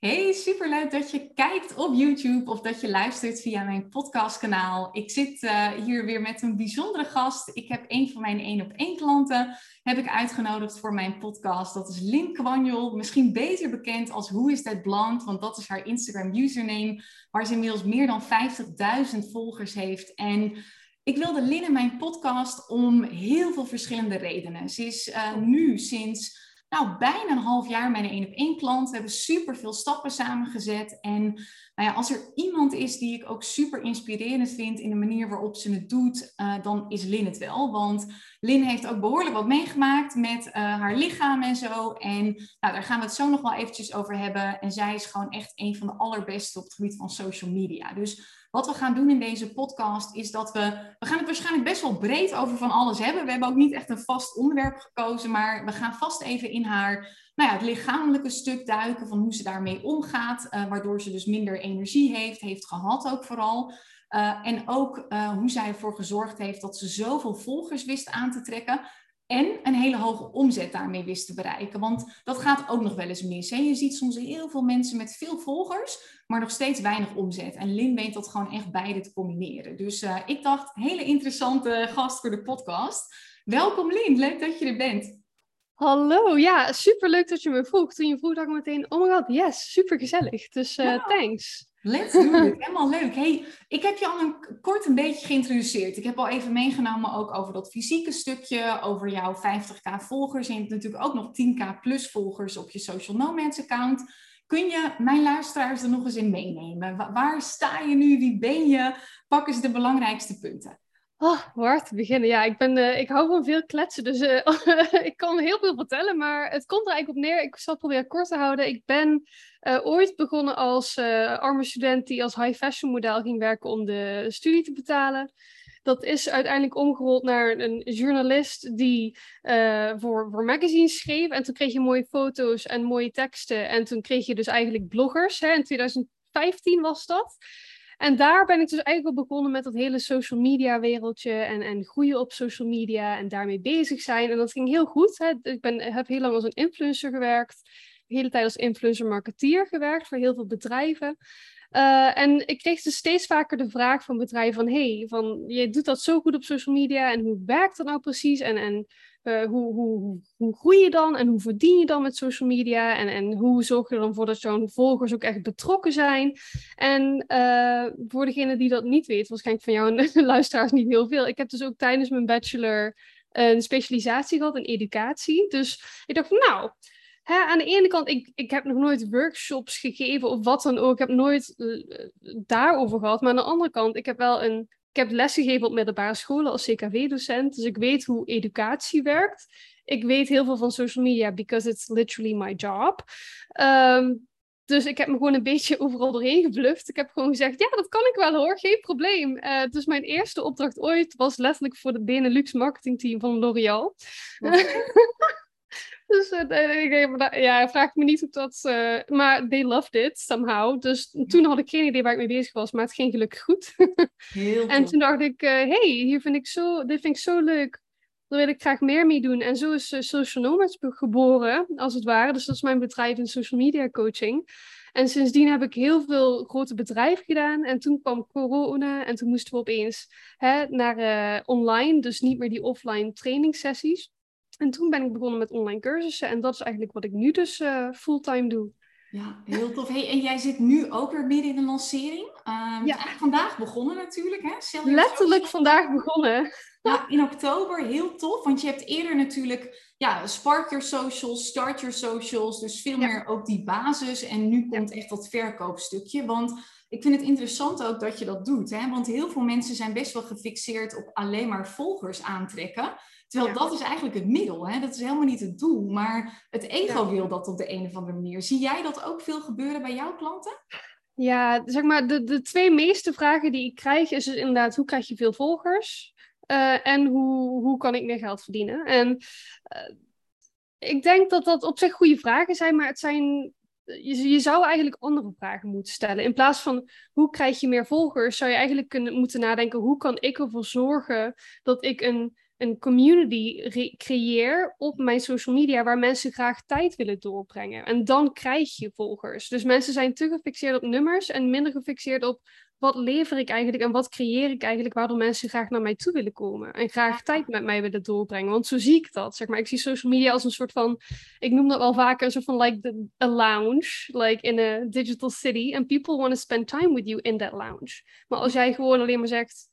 Hey, superleuk dat je kijkt op YouTube of dat je luistert via mijn podcastkanaal. Ik zit uh, hier weer met een bijzondere gast. Ik heb een van mijn één op één klanten heb ik uitgenodigd voor mijn podcast. Dat is Lin Kwanjol, misschien beter bekend als Hoe is dat blond, want dat is haar Instagram username, waar ze inmiddels meer dan 50.000 volgers heeft. En ik wilde Lin in mijn podcast om heel veel verschillende redenen. Ze is uh, nu sinds nou, bijna een half jaar mijn één op één klant. We hebben super veel stappen samengezet. En nou ja, als er iemand is die ik ook super inspirerend vind in de manier waarop ze het doet, uh, dan is Lin het wel. Want Lin heeft ook behoorlijk wat meegemaakt met uh, haar lichaam en zo. En nou, daar gaan we het zo nog wel eventjes over hebben. En zij is gewoon echt een van de allerbeste op het gebied van social media. Dus wat we gaan doen in deze podcast is dat we, we gaan het waarschijnlijk best wel breed over van alles hebben. We hebben ook niet echt een vast onderwerp gekozen, maar we gaan vast even in haar, nou ja, het lichamelijke stuk duiken van hoe ze daarmee omgaat, uh, waardoor ze dus minder energie heeft, heeft gehad ook vooral. Uh, en ook uh, hoe zij ervoor gezorgd heeft dat ze zoveel volgers wist aan te trekken. En een hele hoge omzet daarmee wist te bereiken. Want dat gaat ook nog wel eens mis. Hè? Je ziet soms heel veel mensen met veel volgers, maar nog steeds weinig omzet. En Lin weet dat gewoon echt beide te combineren. Dus uh, ik dacht, hele interessante gast voor de podcast. Welkom Lin, leuk dat je er bent. Hallo, ja, super leuk dat je me vroeg. Toen je vroeg, dacht ik meteen, oh my god, yes, super gezellig. Dus uh, ja. thanks. Let's do it. Helemaal leuk. Hey, ik heb je al een, kort een beetje geïntroduceerd. Ik heb al even meegenomen ook over dat fysieke stukje, over jouw 50k volgers. En je hebt natuurlijk ook nog 10k plus volgers op je Social Nomads account. Kun je mijn luisteraars er nog eens in meenemen? Waar sta je nu? Wie ben je? Pak eens de belangrijkste punten. Oh, waar te beginnen? Ja, ik, ben, uh, ik hou van veel kletsen, dus uh, ik kan heel veel vertellen, maar het komt er eigenlijk op neer. Ik zal het proberen kort te houden. Ik ben uh, ooit begonnen als arme student die als high fashion model ging werken om de studie te betalen. Dat is uiteindelijk omgerold naar een journalist die voor, voor magazines schreef. En toen kreeg je mooie foto's en mooie teksten. En toen kreeg je dus eigenlijk bloggers. Hè? In 2015 was dat. En daar ben ik dus eigenlijk op begonnen met dat hele social media wereldje en, en groeien op social media en daarmee bezig zijn. En dat ging heel goed. Hè. Ik ben, heb heel lang als een influencer gewerkt, de hele tijd als influencer marketeer gewerkt voor heel veel bedrijven. Uh, en ik kreeg dus steeds vaker de vraag van bedrijven van, hey, van, je doet dat zo goed op social media en hoe werkt dat nou precies? En, en uh, hoe, hoe, hoe groei je dan en hoe verdien je dan met social media? En, en hoe zorg je er dan voor dat jouw volgers ook echt betrokken zijn? En uh, voor degene die dat niet weet, waarschijnlijk van jou en luisteraars niet heel veel. Ik heb dus ook tijdens mijn bachelor een specialisatie gehad in educatie. Dus ik dacht van nou, aan de ene kant, ik, ik heb nog nooit workshops gegeven of wat dan ook. Ik heb nooit uh, daarover gehad. Maar aan de andere kant, ik heb wel een ik heb lesgegeven op middelbare scholen als CKW-docent, dus ik weet hoe educatie werkt. Ik weet heel veel van social media, because it's literally my job. Um, dus ik heb me gewoon een beetje overal doorheen gebluft. Ik heb gewoon gezegd, ja, dat kan ik wel hoor, geen probleem. Uh, dus mijn eerste opdracht ooit was letterlijk voor het Benelux marketingteam van L'Oréal. Dus uh, ja, vraag me niet of dat. Uh, maar they loved it somehow. Dus toen had ik geen idee waar ik mee bezig was, maar het ging gelukkig goed. Heel en toen dacht ik: uh, hey, hier vind ik zo, dit vind ik zo leuk. Daar wil ik graag meer mee doen. En zo is Social Nomads geboren, als het ware. Dus dat is mijn bedrijf in social media coaching. En sindsdien heb ik heel veel grote bedrijven gedaan. En toen kwam corona en toen moesten we opeens hè, naar online, dus niet meer die offline trainingssessies. En toen ben ik begonnen met online cursussen. En dat is eigenlijk wat ik nu dus uh, fulltime doe. Ja, heel tof. Hey, en jij zit nu ook weer midden in de lancering. Um, ja. vandaag begonnen natuurlijk, hè? Letterlijk vandaag begonnen. Ja, in oktober, heel tof. Want je hebt eerder natuurlijk, ja, Spark Your Socials, Start Your Socials. Dus veel ja. meer ook die basis. En nu komt echt dat verkoopstukje. Want ik vind het interessant ook dat je dat doet. Hè? Want heel veel mensen zijn best wel gefixeerd op alleen maar volgers aantrekken. Terwijl dat is eigenlijk het middel. Hè? Dat is helemaal niet het doel. Maar het ego wil dat op de een of andere manier. Zie jij dat ook veel gebeuren bij jouw klanten? Ja, zeg maar, de, de twee meeste vragen die ik krijg is dus inderdaad, hoe krijg je veel volgers? Uh, en hoe, hoe kan ik meer geld verdienen? En uh, ik denk dat dat op zich goede vragen zijn, maar het zijn je, je, zou eigenlijk andere vragen moeten stellen. In plaats van hoe krijg je meer volgers, zou je eigenlijk kunnen, moeten nadenken: hoe kan ik ervoor zorgen dat ik een een community creëer op mijn social media waar mensen graag tijd willen doorbrengen. En dan krijg je volgers. Dus mensen zijn te gefixeerd op nummers en minder gefixeerd op wat lever ik eigenlijk en wat creëer ik eigenlijk waardoor mensen graag naar mij toe willen komen en graag tijd met mij willen doorbrengen. Want zo zie ik dat. Zeg maar. Ik zie social media als een soort van, ik noem dat wel vaker een soort van like the, a lounge, like in a digital city. And people want to spend time with you in that lounge. Maar als jij gewoon alleen maar zegt,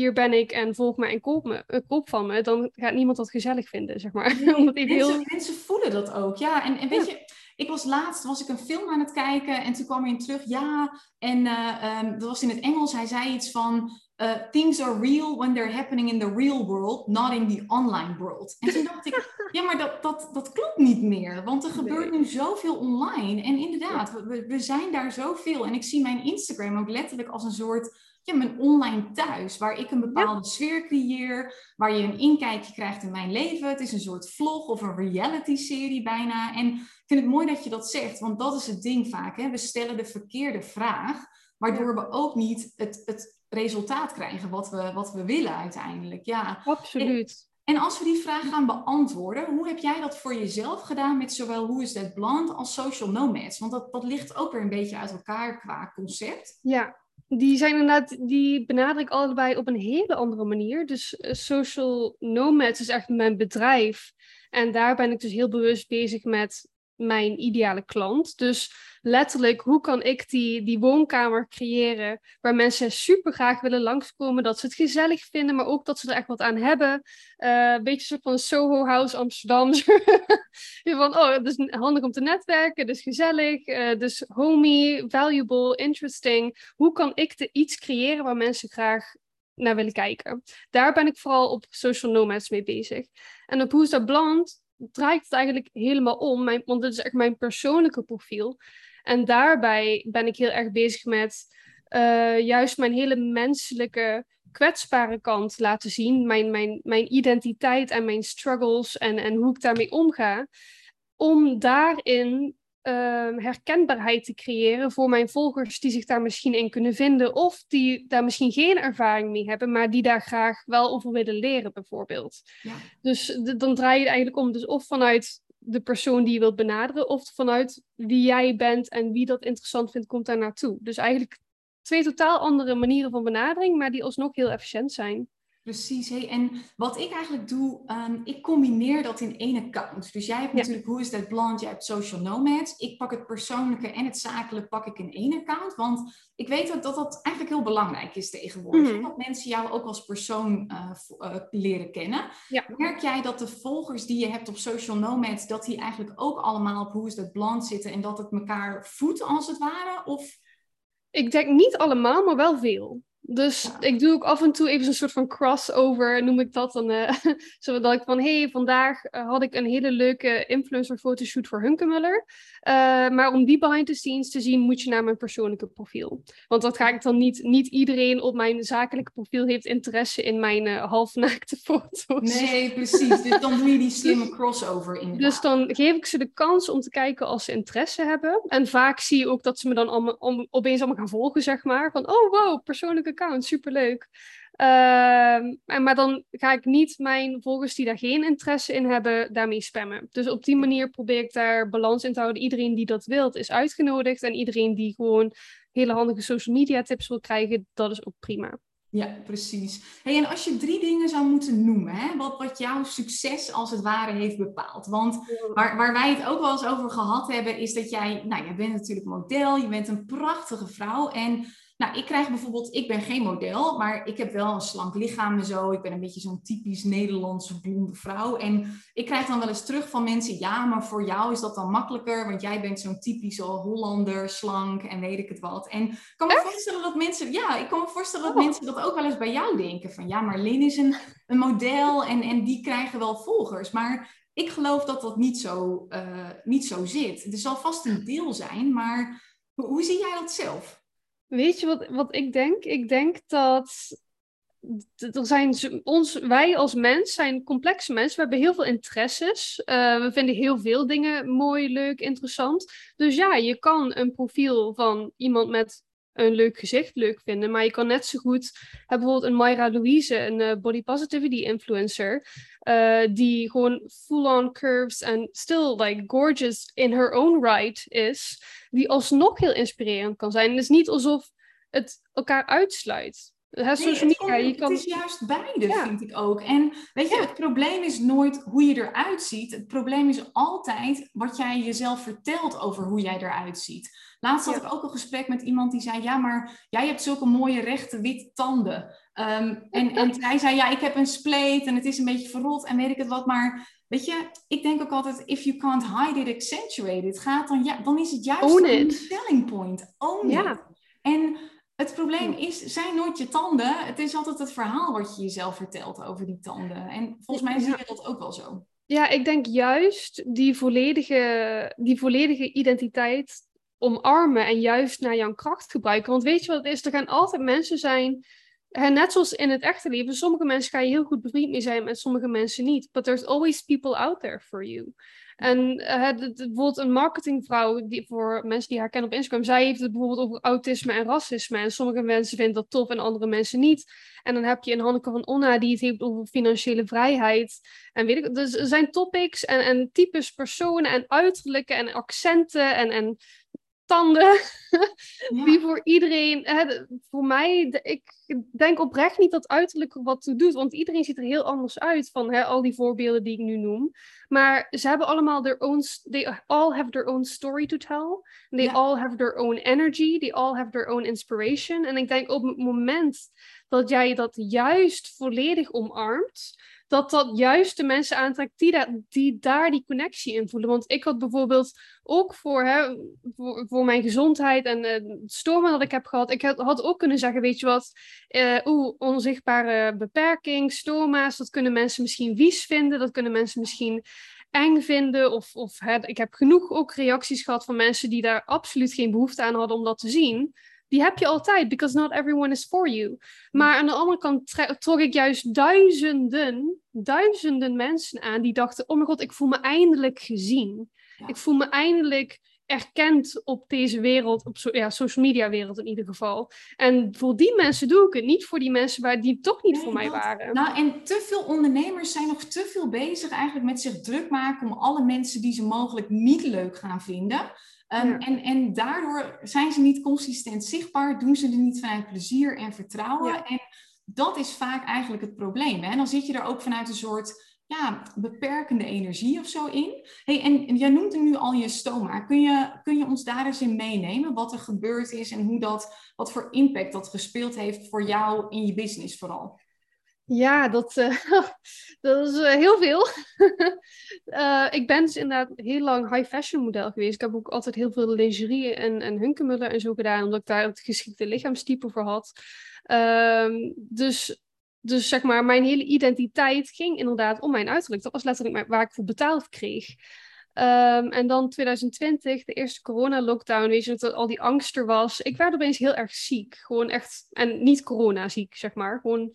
hier ben ik en volg me en koop, me, uh, koop van me, dan gaat niemand dat gezellig vinden, zeg maar. Nee, mensen, heel... mensen, voelen dat ook, ja. En, en weet je, ik was laatst, was ik een film aan het kijken en toen kwam hij terug, ja, en uh, um, dat was in het Engels, hij zei iets van, uh, things are real when they're happening in the real world, not in the online world. En toen dacht ik, ja, maar dat, dat, dat klopt niet meer, want er gebeurt nu zoveel online. En inderdaad, we, we zijn daar zoveel. En ik zie mijn Instagram ook letterlijk als een soort ja, mijn online thuis, waar ik een bepaalde sfeer creëer, waar je een inkijkje krijgt in mijn leven. Het is een soort vlog of een reality-serie bijna. En ik vind het mooi dat je dat zegt, want dat is het ding vaak. Hè? We stellen de verkeerde vraag, waardoor we ook niet het, het resultaat krijgen wat we, wat we willen uiteindelijk. Ja, absoluut. En, en als we die vraag gaan beantwoorden, hoe heb jij dat voor jezelf gedaan met zowel Hoe is dat Blond als Social Nomads? Want dat, dat ligt ook weer een beetje uit elkaar qua concept. Ja, die zijn inderdaad, die benader ik allebei op een hele andere manier. Dus uh, Social Nomads is echt mijn bedrijf. En daar ben ik dus heel bewust bezig met mijn ideale klant. Dus letterlijk, hoe kan ik die, die woonkamer creëren waar mensen super graag willen langskomen, dat ze het gezellig vinden, maar ook dat ze er echt wat aan hebben. Uh, een beetje soort van Soho House Amsterdam. van, oh, het is handig om te netwerken, dus gezellig, uh, dus homey, valuable, interesting. Hoe kan ik er iets creëren waar mensen graag naar willen kijken? Daar ben ik vooral op social nomads mee bezig. En op Who's Blonde draait het eigenlijk helemaal om, mijn, want dit is echt mijn persoonlijke profiel. En daarbij ben ik heel erg bezig met uh, juist mijn hele menselijke, kwetsbare kant laten zien. Mijn, mijn, mijn identiteit en mijn struggles en, en hoe ik daarmee omga. Om daarin uh, herkenbaarheid te creëren voor mijn volgers die zich daar misschien in kunnen vinden. Of die daar misschien geen ervaring mee hebben, maar die daar graag wel over willen leren, bijvoorbeeld. Ja. Dus dan draai je het eigenlijk om. Dus of vanuit de persoon die je wilt benaderen, of vanuit wie jij bent en wie dat interessant vindt, komt daar naartoe. Dus eigenlijk twee totaal andere manieren van benadering, maar die alsnog heel efficiënt zijn. Precies. Hey, en wat ik eigenlijk doe, um, ik combineer dat in één account. Dus jij hebt natuurlijk Hoe is dat blond, jij hebt Social Nomads. Ik pak het persoonlijke en het zakelijke pak ik in één account. Want ik weet dat dat, dat eigenlijk heel belangrijk is tegenwoordig. Mm Dat mensen jou ook als persoon uh, uh, leren kennen. Ja. Merk jij dat de volgers die je hebt op Social Nomads, dat die eigenlijk ook allemaal op Hoe is dat blond zitten en dat het elkaar voedt als het ware? Of... Ik denk niet allemaal, maar wel veel. Dus ik doe ook af en toe even zo'n soort van crossover, noem ik dat. Dan, uh, zodat ik van, hey, vandaag uh, had ik een hele leuke influencer fotoshoot voor Hunkemuller. Uh, maar om die behind the scenes te zien, moet je naar mijn persoonlijke profiel. Want dat ga ik dan niet, niet iedereen op mijn zakelijke profiel heeft interesse in mijn halfnaakte foto's. Nee, precies. dus dan doe je die slimme crossover in. Dus dan geef ik ze de kans om te kijken als ze interesse hebben. En vaak zie je ook dat ze me dan allemaal, om, opeens allemaal gaan volgen, zeg maar. Van, oh wow, persoonlijke account, superleuk. Uh, maar dan ga ik niet mijn volgers die daar geen interesse in hebben, daarmee spammen. Dus op die manier probeer ik daar balans in te houden. Iedereen die dat wilt, is uitgenodigd. En iedereen die gewoon hele handige social media tips wil krijgen, dat is ook prima. Ja, precies. Hey, en als je drie dingen zou moeten noemen, hè, wat, wat jouw succes als het ware heeft bepaald. Want waar, waar wij het ook wel eens over gehad hebben, is dat jij, nou, jij bent natuurlijk model, je bent een prachtige vrouw. En nou, ik krijg bijvoorbeeld, ik ben geen model, maar ik heb wel een slank lichaam en zo. Ik ben een beetje zo'n typisch Nederlandse blonde vrouw. En ik krijg dan wel eens terug van mensen, ja, maar voor jou is dat dan makkelijker, want jij bent zo'n typische Hollander, slank en weet ik het wat. En ik kan me voorstellen dat mensen, ja, ik kan me voorstellen dat oh. mensen dat ook wel eens bij jou denken. Van ja, maar Lin is een, een model en, en die krijgen wel volgers. Maar ik geloof dat dat niet zo, uh, niet zo zit. Er zal vast een deel zijn, maar hoe, hoe zie jij dat zelf? Weet je wat, wat ik denk? Ik denk dat er zijn ons, wij als mens zijn complexe mensen. We hebben heel veel interesses. Uh, we vinden heel veel dingen mooi, leuk, interessant. Dus ja, je kan een profiel van iemand met een leuk gezicht leuk vinden. Maar je kan net zo goed, heb bijvoorbeeld een Mayra Louise, een uh, body positivity influencer, uh, die gewoon full-on curves en still like gorgeous in her own right is, die alsnog heel inspirerend kan zijn. Het is niet alsof het elkaar uitsluit. Het, social media, je kan... het is juist beide, vind ik ook. En weet je, het probleem is nooit hoe je eruit ziet. Het probleem is altijd wat jij jezelf vertelt over hoe jij eruit ziet. Laatst had ik ook een gesprek met iemand die zei: Ja, maar jij hebt zulke mooie rechte witte tanden. Ehm, en, en hij zei: Ja, ik heb een spleet en het is een beetje verrot en weet ik het wat. Maar weet je, ik denk ook altijd: If you can't hide it, accentuate it. Gaat dan, ja, dan is het juist een selling point. Own ja. it. En het probleem is, zijn nooit je tanden. Het is altijd het verhaal wat je jezelf vertelt over die tanden. En volgens mij zie je dat ook wel zo. Ja, ik denk juist die volledige, die volledige identiteit omarmen en juist naar jouw kracht gebruiken. Want weet je wat het is? Er gaan altijd mensen zijn, net zoals in het echte leven, sommige mensen ga je heel goed bevriend mee zijn, en sommige mensen niet. But there's always people out there for you. En bijvoorbeeld een marketingvrouw, die, voor mensen die haar kennen op Instagram, zij heeft het bijvoorbeeld over autisme en racisme. En sommige mensen vinden dat tof en andere mensen niet. En dan heb je een Hanneke van Onna die het heeft over financiële vrijheid. En weet ik, dus er zijn topics en, en types personen en uiterlijke en accenten en, en tanden. Die voor iedereen, hè, voor mij, ik denk oprecht niet dat uiterlijk er wat toe doet. Want iedereen ziet er heel anders uit van hè, al die voorbeelden die ik nu noem. Maar ze hebben allemaal their own, they all have their own story to tell. They all have their own energy. They all have their own inspiration. En ik denk op het moment dat jij dat juist volledig omarmt, dat dat juist de mensen aantrekt die, die daar die connectie in voelen. Want ik had bijvoorbeeld ook voor, hè, voor, voor mijn gezondheid en uh, stormen dat ik heb gehad, ik had, had ook kunnen zeggen, weet je wat, uh, oeh, onzichtbare beperking, stoma's, dat kunnen mensen misschien vies vinden, dat kunnen mensen misschien eng vinden. Of, of hè, ik heb genoeg ook reacties gehad van mensen die daar absoluut geen behoefte aan hadden om dat te zien die heb je altijd, because not everyone is for you. Maar aan de andere kant trok ik juist duizenden, duizenden mensen aan die dachten: oh mijn god, ik voel me eindelijk gezien. Ik voel me eindelijk erkend op deze wereld, op ja, social media wereld in ieder geval. En voor die mensen doe ik het, niet voor die mensen waar die toch niet voor mij waren. Nou, en te veel ondernemers zijn nog te veel bezig eigenlijk met zich druk maken om alle mensen die ze mogelijk niet leuk gaan vinden. Ehm, en, en daardoor zijn ze niet consistent zichtbaar, doen ze er niet vanuit plezier en vertrouwen. En dat is vaak eigenlijk het probleem. Hè? En dan zit je er ook vanuit een soort ja, beperkende energie of zo in. Hey, en jij noemt er nu al je stoma. Kun je, kun je ons daar eens in meenemen? Wat er gebeurd is en hoe dat, wat voor impact dat gespeeld heeft voor jou in je business vooral? Ja, dat, uh, dat is uh, heel veel. uh, ik ben dus inderdaad heel lang high fashion model geweest. Ik heb ook altijd heel veel lingerie en, en en zo gedaan, omdat ik daar het geschikte lichaamstype voor had. Uh, dus, dus zeg maar, mijn hele identiteit ging inderdaad om mijn uiterlijk. Dat was letterlijk waar ik voor betaald kreeg. Um, en dan 2020, de eerste corona-lockdown, weet je, dat al die angst er was. Ik werd opeens heel erg ziek. Gewoon echt, en niet corona-ziek, zeg maar. Gewoon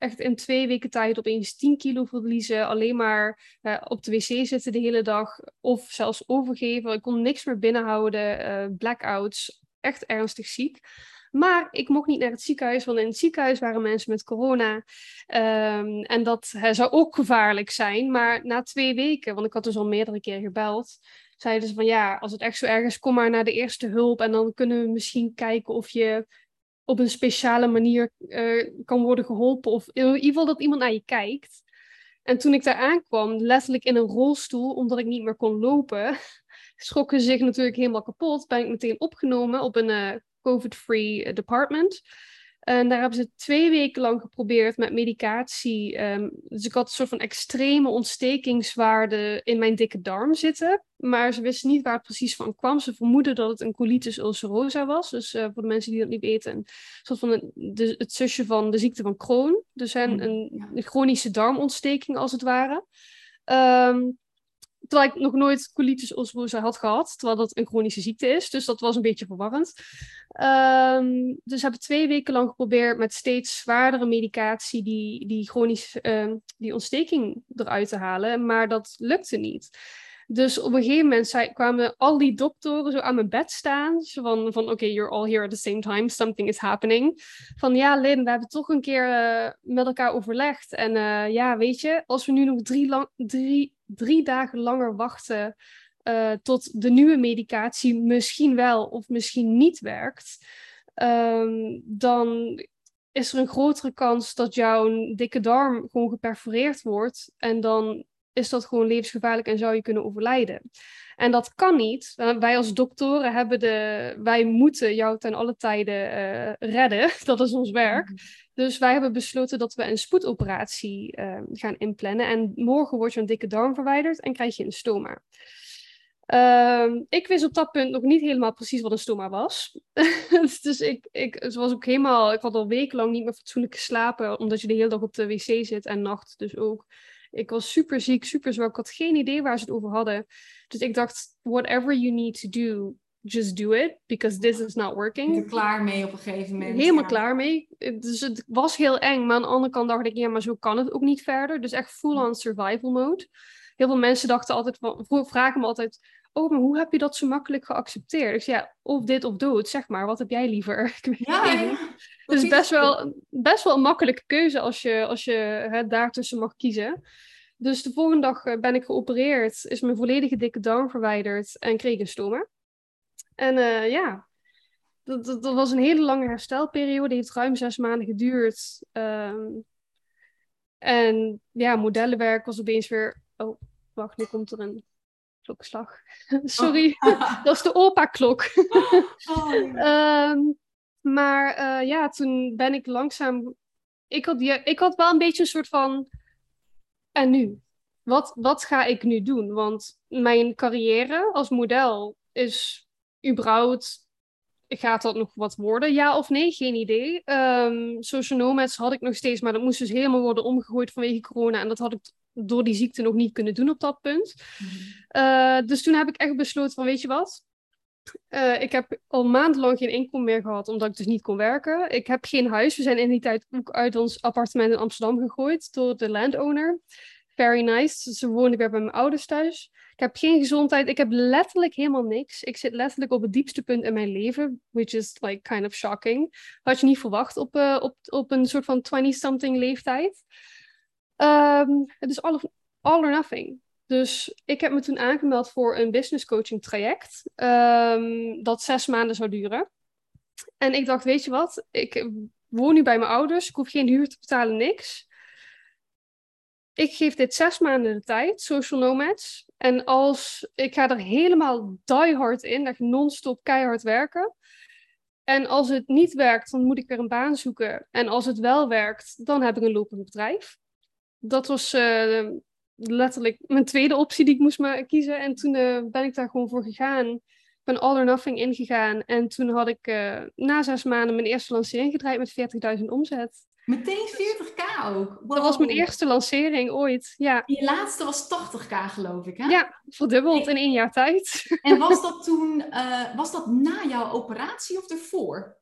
echt in twee weken tijd opeens 10 kilo verliezen. Alleen maar uh, op de wc zitten de hele dag. Of zelfs overgeven. Ik kon niks meer binnenhouden. Uh, blackouts. Echt ernstig ziek. Maar ik mocht niet naar het ziekenhuis, want in het ziekenhuis waren mensen met corona. Um, en dat zou ook gevaarlijk zijn. Maar na twee weken, want ik had dus al meerdere keer gebeld, zeiden ze van ja, als het echt zo erg is, kom maar naar de eerste hulp. En dan kunnen we misschien kijken of je op een speciale manier uh, kan worden geholpen. Of in ieder geval dat iemand naar je kijkt. En toen ik daar aankwam, letterlijk in een rolstoel, omdat ik niet meer kon lopen, schrokken ze zich natuurlijk helemaal kapot. Ben ik meteen opgenomen op een uh, COVID-free department. En daar hebben ze twee weken lang geprobeerd met medicatie. Ehm, dus ik had een soort van extreme ontstekingswaarde in mijn dikke darm zitten. Maar ze wisten niet waar het precies van kwam. Ze vermoeden dat het een colitis ulcerosa was. Dus uh, voor de mensen die dat niet weten, een soort van een, de, het zusje van de ziekte van Crohn. Dus een, mm, een, een chronische darmontsteking als het ware. Um, Terwijl ik nog nooit colitis ulcerosa had gehad, terwijl dat een chronische ziekte is. Dus dat was een beetje verwarrend. Um, dus hebben twee weken lang geprobeerd met steeds zwaardere medicatie die, die chronische uh, die ontsteking eruit te halen. Maar dat lukte niet. Dus op een gegeven moment zei, kwamen al die doktoren zo aan mijn bed staan. Van, van oké, okay, you're all here at the same time, something is happening. Van ja, Lynn, we hebben toch een keer uh, met elkaar overlegd. En uh, ja, weet je, als we nu nog drie, lang, drie, drie dagen langer wachten uh, tot de nieuwe medicatie misschien wel of misschien niet werkt, um, dan is er een grotere kans dat jouw dikke darm gewoon geperforeerd wordt. En dan is dat gewoon levensgevaarlijk en zou je kunnen overlijden. En dat kan niet. Wij als doktoren hebben de. Wij moeten jou ten alle tijden uh, redden. Dat is ons werk. Mhm. Dus wij hebben besloten dat we een spoedoperatie uh, gaan inplannen. En morgen wordt je een dikke darm verwijderd en krijg je een stoma. Uh, ik wist op dat punt nog niet helemaal precies wat een stoma was. dus ik, ik, was ook helemaal, ik had al wekenlang niet meer fatsoenlijk geslapen, omdat je de hele dag op de wc zit en nacht dus ook. Ik was super ziek, super zwak. Ik had geen idee waar ze het over hadden. Dus ik dacht, whatever you need to do, just do it. Because this is not working. Ik er klaar mee op een gegeven moment. Helemaal klaar mee. Dus het was heel eng. Maar aan de andere kant dacht ik, ja, maar zo kan het ook niet verder. Dus echt full on survival mode. Heel veel mensen dachten altijd, vragen me altijd, oh, maar hoe heb je dat zo makkelijk geaccepteerd? Ik zei, ja, of dit of dood, zeg maar. Wat heb jij liever? ja, ja. Dus best wel, best wel een makkelijke keuze als je, als je hè, daartussen mag kiezen. Dus de volgende dag eh, ben ik geopereerd, is mijn volledige dikke darm verwijderd en kreeg een stoma. En uh, ja, dat, dat, dat, was een hele lange herstelperiode, heeft ruim zes maanden geduurd. Um, en ja, modellenwerk was opeens weer. Oh, wacht, nu komt er een klokslag. Sorry, oh. dat is de opa-klok. oh, um, maar uh, ja, toen ben ik langzaam. Ik had, ja, ik had wel een beetje een soort van. En nu? Wat, wat ga ik nu doen? Want mijn carrière als model is überhaupt. Gaat dat nog wat worden? Ja of nee? Geen idee. Um, social nomads had ik nog steeds, maar dat moest dus helemaal worden omgegooid vanwege corona. En dat had ik door die ziekte nog niet kunnen doen op dat punt. Uh, dus toen heb ik echt besloten van, weet je wat? Uh, ik heb al maandenlang geen inkomen meer gehad, omdat ik dus niet kon werken. Ik heb geen huis. We zijn in die tijd ook uit ons appartement in Amsterdam gegooid door de landowner. Very nice. Ze wonen weer bij mijn ouders thuis. Ik heb geen gezondheid. Ik heb letterlijk helemaal niks. Ik zit letterlijk op het diepste punt in mijn leven, which is like kind of shocking. Had je niet verwacht op, uh, op, op een soort van 20-something leeftijd. Um, het is all, all or nothing. Dus ik heb me toen aangemeld voor een business coaching traject. Um, dat zes maanden zou duren. En ik dacht, weet je wat? Ik woon nu bij mijn ouders. Ik hoef geen huur te betalen, niks. Ik geef dit zes maanden de tijd, social nomads. En als ik ga er helemaal die hard in, echt non-stop keihard werken. En als het niet werkt, dan moet ik weer een baan zoeken. En als het wel werkt, dan heb ik een lopend bedrijf. Dat was uh, letterlijk mijn tweede optie die ik moest maar kiezen. En toen uh, ben ik daar gewoon voor gegaan. Ik ben all or nothing ingegaan. En toen had ik uh, na zes maanden mijn eerste lancering gedraaid met 40.000 omzet. Meteen 40k ook? Wow. Dat was mijn eerste lancering ooit, ja. Je laatste was 80k geloof ik, hè? Ja, verdubbeld in één jaar tijd. En was dat toen, uh, was dat na jouw operatie of ervoor?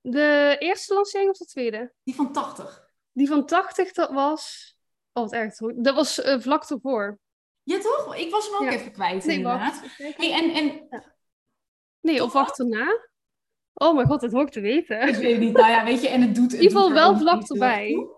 De eerste lancering of de tweede? Die van 80? Die van 80, dat was Oh, wat erg. Dat was uh, vlak ervoor. Ja, toch? Ik was hem ook ja. even kwijt, nee, inderdaad. Hey, en, en... Ja. Nee, of wacht erna. Oh mijn god, dat hoor ik te weten. Ik weet niet. Nou ja, weet je, en het doet... In ieder geval wel vlak erbij.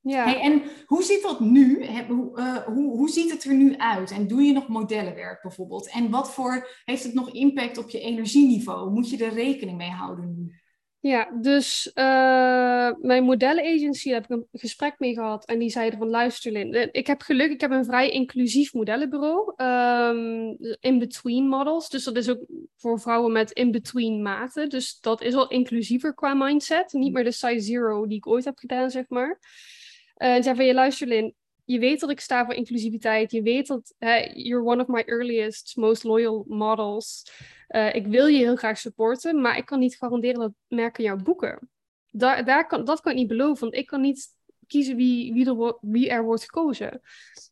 Ja. Hey, en hoe zit dat nu? Hoe, uh, hoe, hoe ziet het er nu uit? En doe je nog modellenwerk bijvoorbeeld? En wat voor heeft het nog impact op je energieniveau? Moet je er rekening mee houden nu? Ja, dus uh, mijn modellenagency heb ik een gesprek mee gehad en die zeiden van luister Lin, ik heb geluk, ik heb een vrij inclusief modellenbureau, um, in-between models, dus dat is ook voor vrouwen met in-between maten, dus dat is al inclusiever qua mindset, niet meer de size zero die ik ooit heb gedaan, zeg maar. Uh, en zei van je luister Lin, je weet dat ik sta voor inclusiviteit. Je weet dat uh, you're one of my earliest, most loyal models. Uh, ik wil je heel graag supporten, maar ik kan niet garanderen dat merken jou boeken. Daar, daar kan, dat kan ik niet beloven, want ik kan niet kiezen wie, wie, er, wie er wordt gekozen.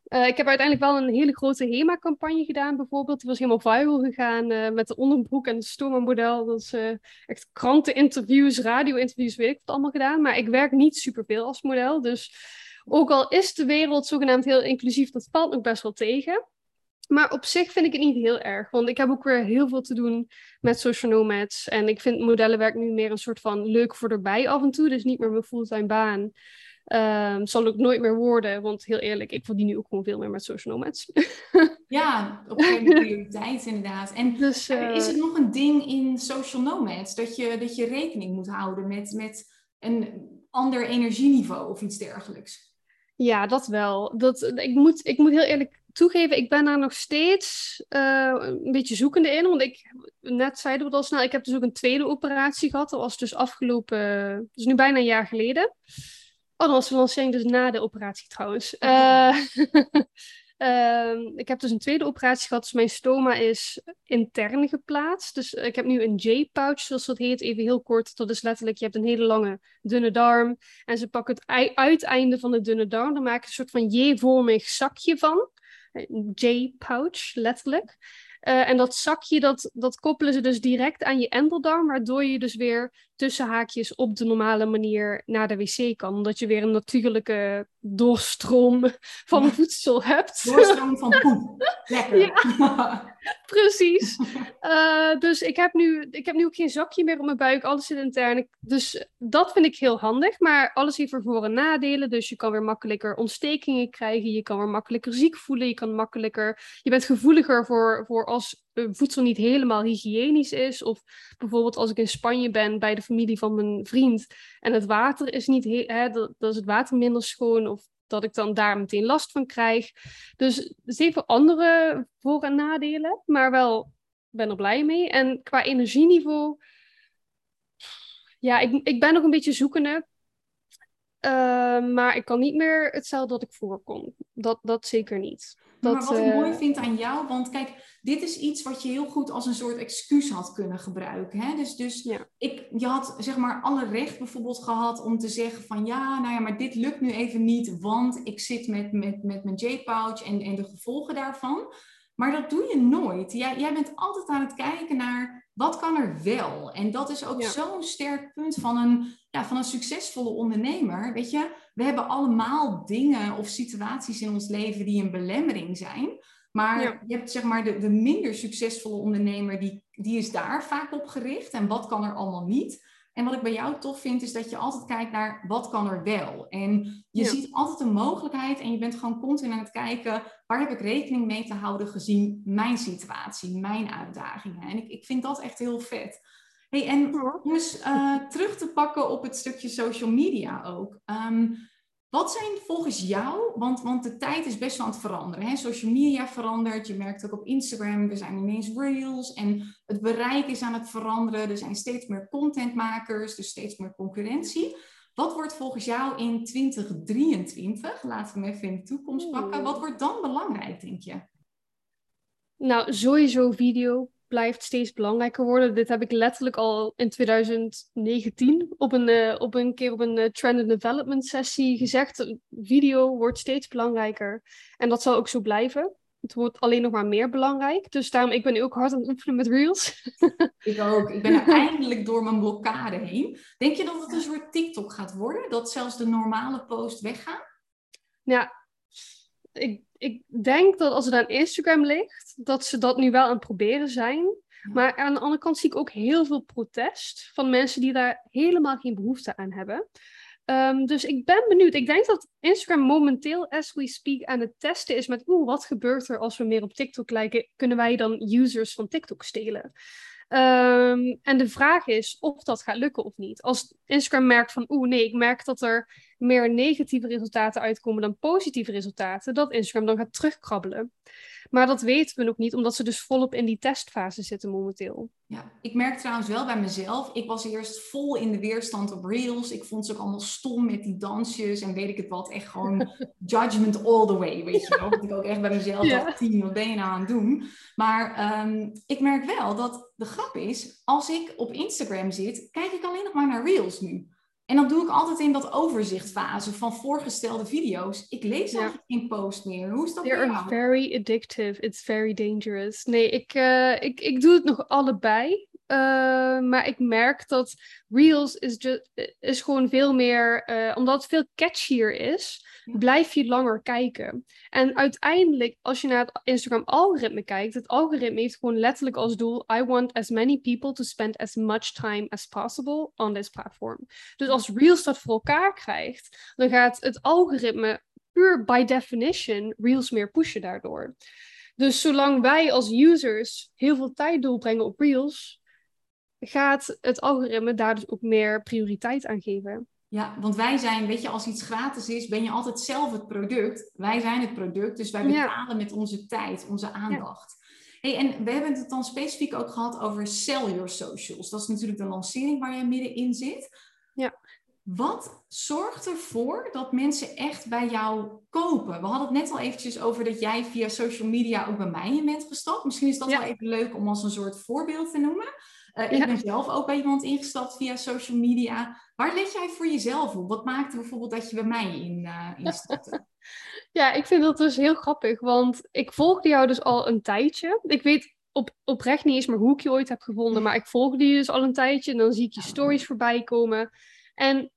Uh, ik heb uiteindelijk wel een hele grote HEMA-campagne gedaan, bijvoorbeeld. Die was helemaal viral gegaan uh, met de onderbroek en het Stoma-model. Dat is uh, echt kranteninterviews, radio-interviews, weet ik wat allemaal gedaan. Maar ik werk niet superveel als model, dus ook al is de wereld zogenaamd heel inclusief, dat valt nog best wel tegen. Maar op zich vind ik het niet heel erg. Want ik heb ook weer heel veel te doen met social nomads. En ik vind modellenwerk nu meer een soort van leuk voor erbij af en toe. Dus niet meer mijn fulltime baan. Um, zal ook nooit meer worden. Want heel eerlijk, ik verdien nu ook gewoon veel meer met social nomads. ja, op een prioriteit inderdaad. En dus, uh, is het nog een ding in social nomads? Dat je, dat je rekening moet houden met, met een ander energieniveau of iets dergelijks? Ja, dat wel. Dat, ik, moet, ik moet heel eerlijk toegeven, ik ben daar nog steeds uh, een beetje zoekende in. Want ik, net zeiden we het al snel, ik heb dus ook een tweede operatie gehad. Dat was dus afgelopen, dus nu bijna een jaar geleden. Oh, dat was de lancering dus na de operatie trouwens. Uh, ik heb dus een tweede operatie gehad. Dus mijn stoma is intern geplaatst. Dus ik heb nu een J-pouch, zoals dat heet. Even heel kort. Dat is letterlijk, je hebt een hele lange dunne darm. En ze pakken het uiteinde van de dunne darm. Daar maken ze een soort van J-vormig zakje van. J-pouch, letterlijk. Uh, en dat zakje, dat, dat koppelen ze dus direct aan je endeldarm, waardoor je dus weer tussen haakjes op de normale manier naar de wc kan. Omdat je weer een natuurlijke doorstroom van voedsel hebt. Doorstroom van poep. Lekker. Ja, precies. Uh, dus ik heb, nu, ik heb nu ook geen zakje meer op mijn buik. Alles zit intern. Dus dat vind ik heel handig. Maar alles heeft er voor- en nadelen. Dus je kan weer makkelijker ontstekingen krijgen. Je kan weer makkelijker ziek voelen. Je kan makkelijker... Je bent gevoeliger voor, voor als voedsel niet helemaal hygiënisch is. Of bijvoorbeeld als ik in Spanje ben bij de familie van mijn vriend en het water is niet hè, dat, dat is het water minder schoon of dat ik dan daar meteen last van krijg. Dus heeft andere voor- en nadelen, maar wel ben er blij mee. En qua energieniveau, ja, ik, ik ben nog een beetje zoekende. Uh, maar ik kan niet meer hetzelfde dat ik voor kon. Dat, dat zeker niet. Dat, maar wat ik mooi eh, vind aan jou, want kijk, dit is iets wat je heel goed als een soort excuus had kunnen gebruiken. Hè? Dus, dus ja. ik, je had zeg maar alle recht bijvoorbeeld gehad om te zeggen van ja, nou ja, maar dit lukt nu even niet, want ik zit met, met, met mijn J-pouch en, en de gevolgen daarvan. Maar dat doe je nooit. Jij, jij bent altijd aan het kijken naar wat kan er wel. En dat is ook zo'n sterk punt van een, ja, van een succesvolle ondernemer. Weet je, we hebben allemaal dingen of situaties in ons leven die een belemmering zijn. Maar je hebt zeg maar de, de minder succesvolle ondernemer, die, die is daar vaak op gericht. En wat kan er allemaal niet? En wat ik bij jou tof vind, is dat je altijd kijkt naar wat kan er wel. En je ziet altijd een mogelijkheid en je bent gewoon continu aan het kijken, waar heb ik rekening mee te houden gezien mijn situatie, mijn uitdagingen. En ik, ik vind dat echt heel vet. Hey, en om eens uh, terug te pakken op het stukje social media ook. Um, wat zijn volgens jou, want, want de tijd is best wel aan het veranderen. Hè? Social media verandert, je merkt ook op Instagram, er zijn ineens reels en het bereik is aan het veranderen. Er zijn steeds meer contentmakers, dus steeds meer concurrentie. Wat wordt volgens jou in 2023, laten we hem even in de toekomst pakken, wat wordt dan belangrijk, denk je? Nou, sowieso video blijft steeds belangrijker worden. Dit heb ik letterlijk al in 2019 op een, uh, op een keer op een uh, trend and development sessie gezegd. Video wordt steeds belangrijker. En dat zal ook zo blijven. Het wordt alleen nog maar meer belangrijk. Dus daarom, ik ben nu ook hard aan het oefenen met Reels. ik ook. Ik ben er eindelijk door mijn blokkade heen. Denk je dat het een soort TikTok gaat worden? Dat zelfs de normale post weggaan? Ja, ik ik denk dat als het aan Instagram ligt, dat ze dat nu wel aan het proberen zijn. Maar aan de andere kant zie ik ook heel veel protest van mensen die daar helemaal geen behoefte aan hebben. Um, dus ik ben benieuwd. Ik denk dat Instagram momenteel, as we speak, aan het testen is met oeh, wat gebeurt er als we meer op TikTok lijken? Kunnen wij dan users van TikTok stelen? Um, en de vraag is of dat gaat lukken of niet. Als Instagram merkt van oeh, nee, ik merk dat er meer negatieve resultaten uitkomen dan positieve resultaten, dat Instagram dan gaat terugkrabbelen. Maar dat weten we nog niet, omdat ze dus volop in die testfase zitten momenteel. Ja, ik merk trouwens wel bij mezelf. Ik was eerst vol in de weerstand op Reels. Ik vond ze ook allemaal stom met die dansjes en weet ik het wat. Echt gewoon judgment all the way, weet je wel. Dat ik ook echt bij mezelf ja. dacht, tien, wat ben je nou aan het doen? Maar um, ik merk wel dat de grap is, als ik op Instagram zit, kijk ik alleen nog maar naar Reels nu. En dat doe ik altijd in dat overzichtfase van voorgestelde video's. Ik lees ja. eigenlijk geen post meer. Hoe is dat They are very addictive. It's very dangerous. Nee, ik, uh, ik, ik doe het nog allebei. Uh, maar ik merk dat Reels is, just, is gewoon veel meer... Uh, omdat het veel catchier is blijf je langer kijken. En uiteindelijk, als je naar het Instagram-algoritme kijkt, het algoritme heeft gewoon letterlijk als doel: I want as many people to spend as much time as possible on this platform. Dus als Reels dat voor elkaar krijgt, dan gaat het algoritme puur by definition Reels meer pushen daardoor. Dus zolang wij als users heel veel tijd doorbrengen op Reels, gaat het algoritme daar dus ook meer prioriteit aan geven. Ja, want wij zijn, weet je, als iets gratis is, ben je altijd zelf het product. Wij zijn het product, dus wij betalen met onze tijd, onze aandacht. Hey, en we hebben het dan specifiek ook gehad over Sell Your Socials. Dat is natuurlijk de lancering waar je middenin zit. Ja. Wat zorgt ervoor dat mensen echt bij jou kopen? We hadden het net al eventjes over dat jij via social media ook bij mij in bent gestapt. Misschien is dat wel even leuk om als een soort voorbeeld te noemen. Uh, ik ben zelf ook bij iemand ingestapt via social media. Waar let jij voor jezelf op? Wat maakte bijvoorbeeld dat je bij mij in, uh, instapte? ja, ik vind dat dus heel grappig, want ik volgde jou dus al een tijdje. Ik weet op, oprecht niet eens meer hoe ik je ooit heb gevonden, maar ik volgde je dus al een tijdje en dan zie ik je stories voorbij komen. En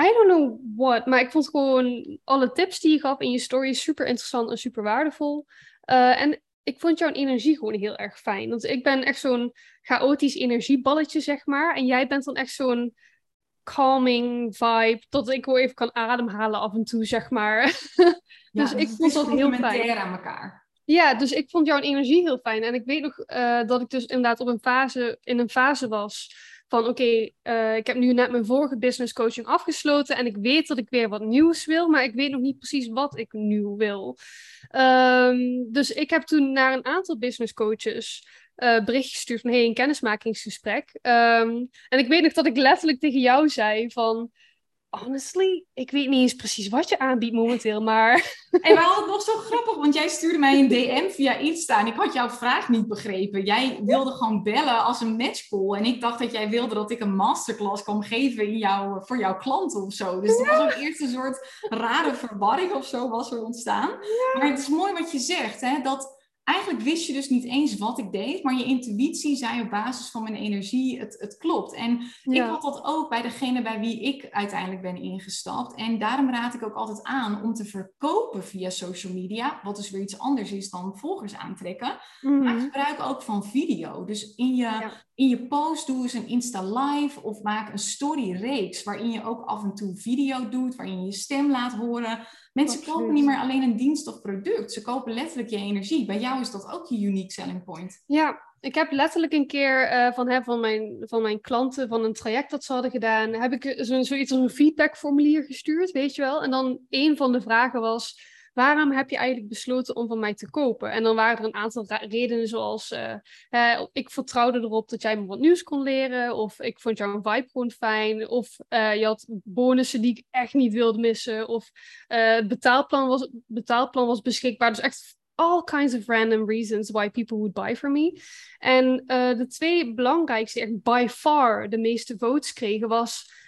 I don't know what, maar ik vond gewoon alle tips die je gaf in je stories super interessant en super waardevol. Uh, en ik vond jouw energie gewoon heel erg fijn. Want ik ben echt zo'n chaotisch energieballetje, zeg maar. En jij bent dan echt zo'n calming vibe. Tot ik wel even kan ademhalen af en toe, zeg maar. dus ik vond dat heel fijn. aan elkaar. Ja, dus ik vond jouw energie heel fijn. En ik weet nog uh, dat ik dus inderdaad op een fase, in een fase was van oké, uh, ik heb nu net mijn vorige business coaching afgesloten en ik weet dat ik weer wat nieuws wil, maar ik weet nog niet precies wat ik nieuw wil. Um, dus ik heb toen naar een aantal business coaches uh, bericht gestuurd van hey, een kennismakingsgesprek. Um, en ik weet nog dat ik letterlijk tegen jou zei van honestly, ik weet niet eens precies wat je aanbiedt momenteel, maar... En we hadden het nog zo grappig, want jij stuurde mij een DM via Insta en ik had jouw vraag niet begrepen. Jij wilde gewoon bellen als een matchcall en ik dacht dat jij wilde dat ik een masterclass kwam geven in jou, voor jouw klanten of zo. Dus dat was ook eerst een soort rare verwarring of zo was er ontstaan. Maar het is mooi wat je zegt, hè, dat eigenlijk wist je dus niet eens wat ik deed, maar je intuïtie zei op basis van mijn energie, het, het klopt. En ik had dat ook bij degene bij wie ik uiteindelijk ben ingestapt. En daarom raad ik ook altijd aan om te verkopen via social media, wat dus weer iets anders is dan volgers aantrekken. Maar mhm. gebruik ook van video. Dus in je, in je post doe eens een Insta Live of maak een story reeks waarin je ook af en toe video doet, waarin je je stem laat horen. Mensen kopen niet meer alleen een dienst of product. Ze kopen letterlijk je energie. Bij jou is dat ook je unique selling point. Ja, ik heb letterlijk een keer uh, van, hè, van, mijn, van mijn klanten, van een traject dat ze hadden gedaan, heb ik zo, zoiets als een feedbackformulier gestuurd, weet je wel. En dan een van de vragen was waarom heb je eigenlijk besloten om van mij te kopen? En dan waren er een aantal redenen zoals, uh, ik vertrouwde erop dat jij me wat nieuws kon leren, of ik vond jouw vibe gewoon fijn, of uh, je had bonussen die ik echt niet wilde missen, of uh, het betaalplan was, betaalplan was beschikbaar. Dus echt all kinds of random reasons why people would buy from me. En de twee belangrijkste, echt by far de meeste votes kregen, was...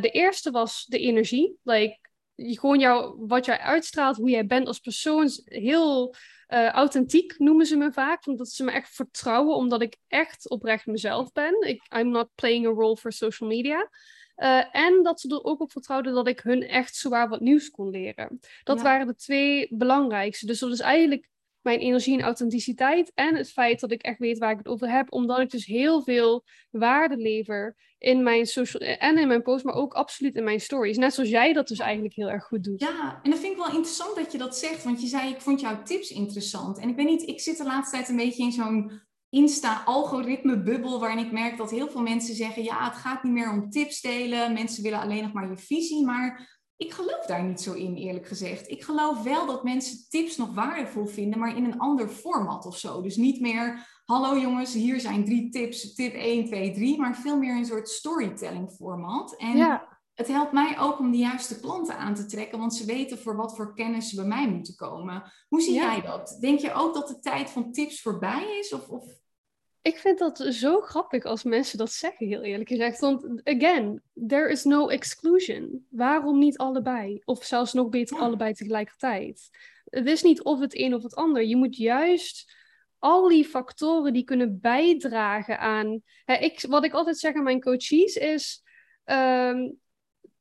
de eerste was de energie. Like, gewoon jou, wat jij uitstraalt, hoe jij bent als persoon, heel uh, authentiek noemen ze me vaak. Omdat ze me echt vertrouwen, omdat ik echt oprecht mezelf ben. Ik, I'm not playing a role for social media. Uh, en dat ze er ook op vertrouwden dat ik hun echt zwaar wat nieuws kon leren. Dat waren de twee belangrijkste. Dus dat is eigenlijk mijn energie en authenticiteit. En het feit dat ik echt weet waar ik het over heb. Omdat ik dus heel veel waarde lever in mijn social en in mijn post, maar ook absoluut in mijn stories. Net zoals jij dat dus eigenlijk heel erg goed doet. Ja, en dat vind ik wel interessant dat je dat zegt. Want je zei, ik vond jouw tips interessant. En ik weet niet, ik zit de laatste tijd een beetje in zo'n Insta-algoritme-bubbel, waarin ik merk dat heel veel mensen zeggen: ja, het gaat niet meer om tips delen. Mensen willen alleen nog maar je visie. Maar ik geloof daar niet zo in, eerlijk gezegd. Ik geloof wel dat mensen tips nog waardevol vinden, maar in een ander format of zo. Dus niet meer, hallo jongens, hier zijn drie tips, tip 1, 2, 3, maar veel meer een soort storytelling format. En ja. het helpt mij ook om de juiste klanten aan te trekken, want ze weten voor wat voor kennis ze bij mij moeten komen. Hoe zie jij dat? Denk je ook dat de tijd van tips voorbij is? Of, of ik vind dat zo grappig als mensen dat zeggen, heel eerlijk gezegd. Want, again, there is no exclusion. Waarom niet allebei? Of zelfs nog beter allebei tegelijkertijd? Het is niet of het een of het ander. Je moet juist al die factoren die kunnen bijdragen aan. Hè, ik, wat ik altijd zeg aan mijn coaches is. Um,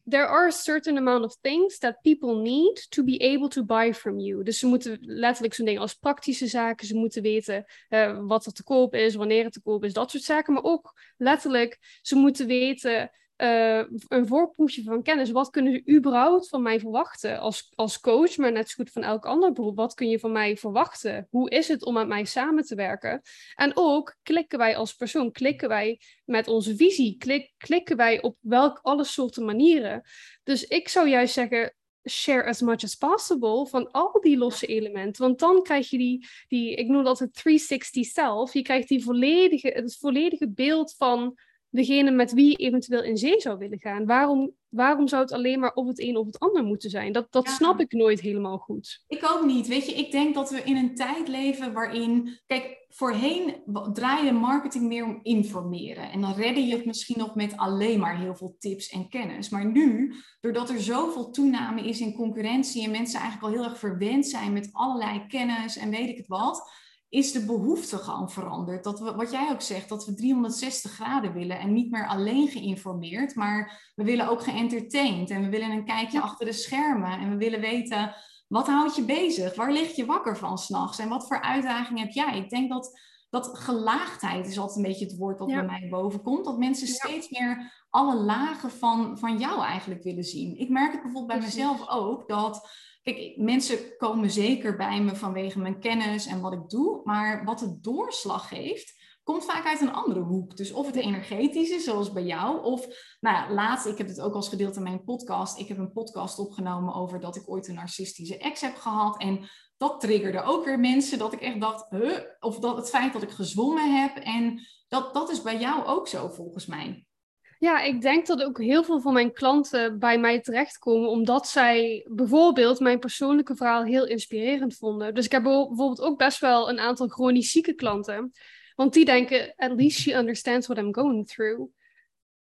there are a certain amount of things that people need to be able to buy from you. Dus ze moeten letterlijk zo'n ding als praktische zaken, ze moeten weten uh, wat er te koop is, wanneer het te koop is, dat soort zaken. Maar ook letterlijk, ze moeten weten uh, een voorproefje van kennis. Wat kunnen ze überhaupt van mij verwachten als, als coach, maar net zo goed van elk ander beroep? Wat kun je van mij verwachten? Hoe is het om met mij samen te werken? En ook klikken wij als persoon, klikken wij met onze visie, klik, klikken wij op welk alle soorten manieren. Dus ik zou juist zeggen, share as much as possible van al die losse elementen. Want dan krijg je die, die ik noem dat het 360 self. Je krijgt die volledige, het volledige beeld van degene met wie je eventueel in zee zou willen gaan. Waarom, waarom zou het alleen maar of het een of het ander moeten zijn? Dat, dat snap ik nooit helemaal goed. Ik ook niet. Weet je, ik denk dat we in een tijd leven waarin. Kijk, voorheen draaide marketing meer om informeren. En dan redde je het misschien nog met alleen maar heel veel tips en kennis. Maar nu, doordat er zoveel toename is in concurrentie en mensen eigenlijk al heel erg verwend zijn met allerlei kennis en weet ik het wat is de behoefte gewoon veranderd. Dat we, wat jij ook zegt, dat we 360 graden willen en niet meer alleen geïnformeerd, maar we willen ook geëntertained. En we willen een kijkje achter de schermen en we willen weten wat houdt je bezig, waar lig je wakker van s'nachts? En wat voor uitdaging heb jij. Ik denk dat, dat gelaagdheid is altijd een beetje het woord dat bij mij boven komt, dat mensen steeds meer alle lagen van, van jou eigenlijk willen zien. Ik merk het bijvoorbeeld bij mezelf ook, dat Kijk, mensen komen zeker bij me vanwege mijn kennis en wat ik doe, maar wat de doorslag geeft, komt vaak uit een andere hoek. Dus of het energetisch is, zoals bij jou, of nou ja, laatst, ik heb het ook als gedeeld in mijn podcast, ik heb een podcast opgenomen over dat ik ooit een narcistische ex heb gehad en dat triggerde ook weer mensen, dat ik echt dacht, huh? of dat het feit dat ik gezwommen heb en dat, dat is bij jou ook zo volgens mij. Ja, ik denk dat ook heel veel van mijn klanten bij mij terechtkomen omdat zij bijvoorbeeld mijn persoonlijke verhaal heel inspirerend vonden. Dus ik heb bijvoorbeeld ook best wel een aantal chronisch zieke klanten, want die denken, at least she understands what I'm going through.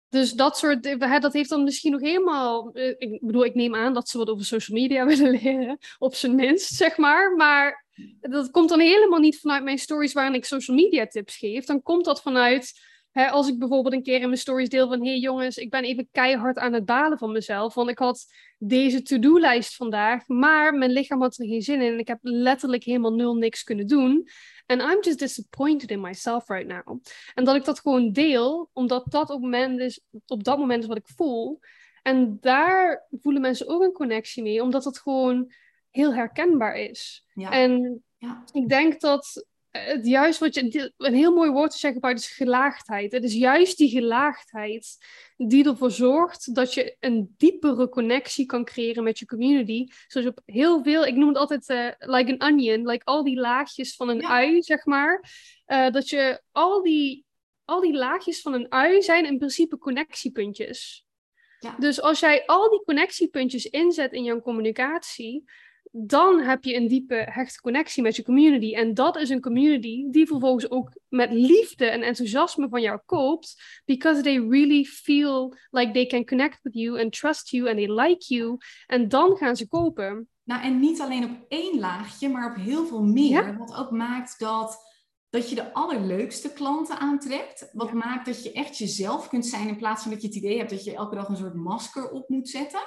Dus dat soort, dat heeft dan misschien nog helemaal, eh, ik bedoel, ik neem aan dat ze wat over social media willen leren, op zijn minst, zeg maar. Maar dat komt dan helemaal niet vanuit mijn stories waarin ik social media tips geef. Dan komt dat vanuit als ik bijvoorbeeld een keer in mijn stories deel van... hé hey jongens, ik ben even keihard aan het balen van mezelf. Want ik had deze to-do-lijst vandaag, maar mijn lichaam had er geen zin in. En ik heb letterlijk helemaal nul niks kunnen doen. En I'm just disappointed in myself right now. En dat ik dat gewoon deel, omdat dat op, moment is, op dat moment is wat ik voel. En daar voelen mensen ook een connectie mee, omdat het gewoon heel herkenbaar is. Ja. En ja. ik denk dat het juist wat je, een heel mooi woord te zeggen bij is gelaagdheid. Het is juist die gelaagdheid die ervoor zorgt dat je een diepere connectie kan creëren met je community. Zoals op heel veel, ik noem het altijd uh, like an onion, like al die laagjes van een ui, zeg maar. Uh, dat je al die, al die laagjes van een ui zijn in principe connectiepuntjes. Ja. Dus als jij al die connectiepuntjes inzet in jouw communicatie, dan heb je een diepe, hechte connectie met je community. En dat is een community die vervolgens ook met liefde en enthousiasme van jou koopt, because they really feel like they can connect with you and trust you and they like you. En dan gaan ze kopen. Nou, en niet alleen op één laagje, maar op heel veel meer. Wat ook maakt dat, dat je de allerleukste klanten aantrekt. Wat maakt dat je echt jezelf kunt zijn in plaats van dat je het idee hebt dat je elke dag een soort masker op moet zetten.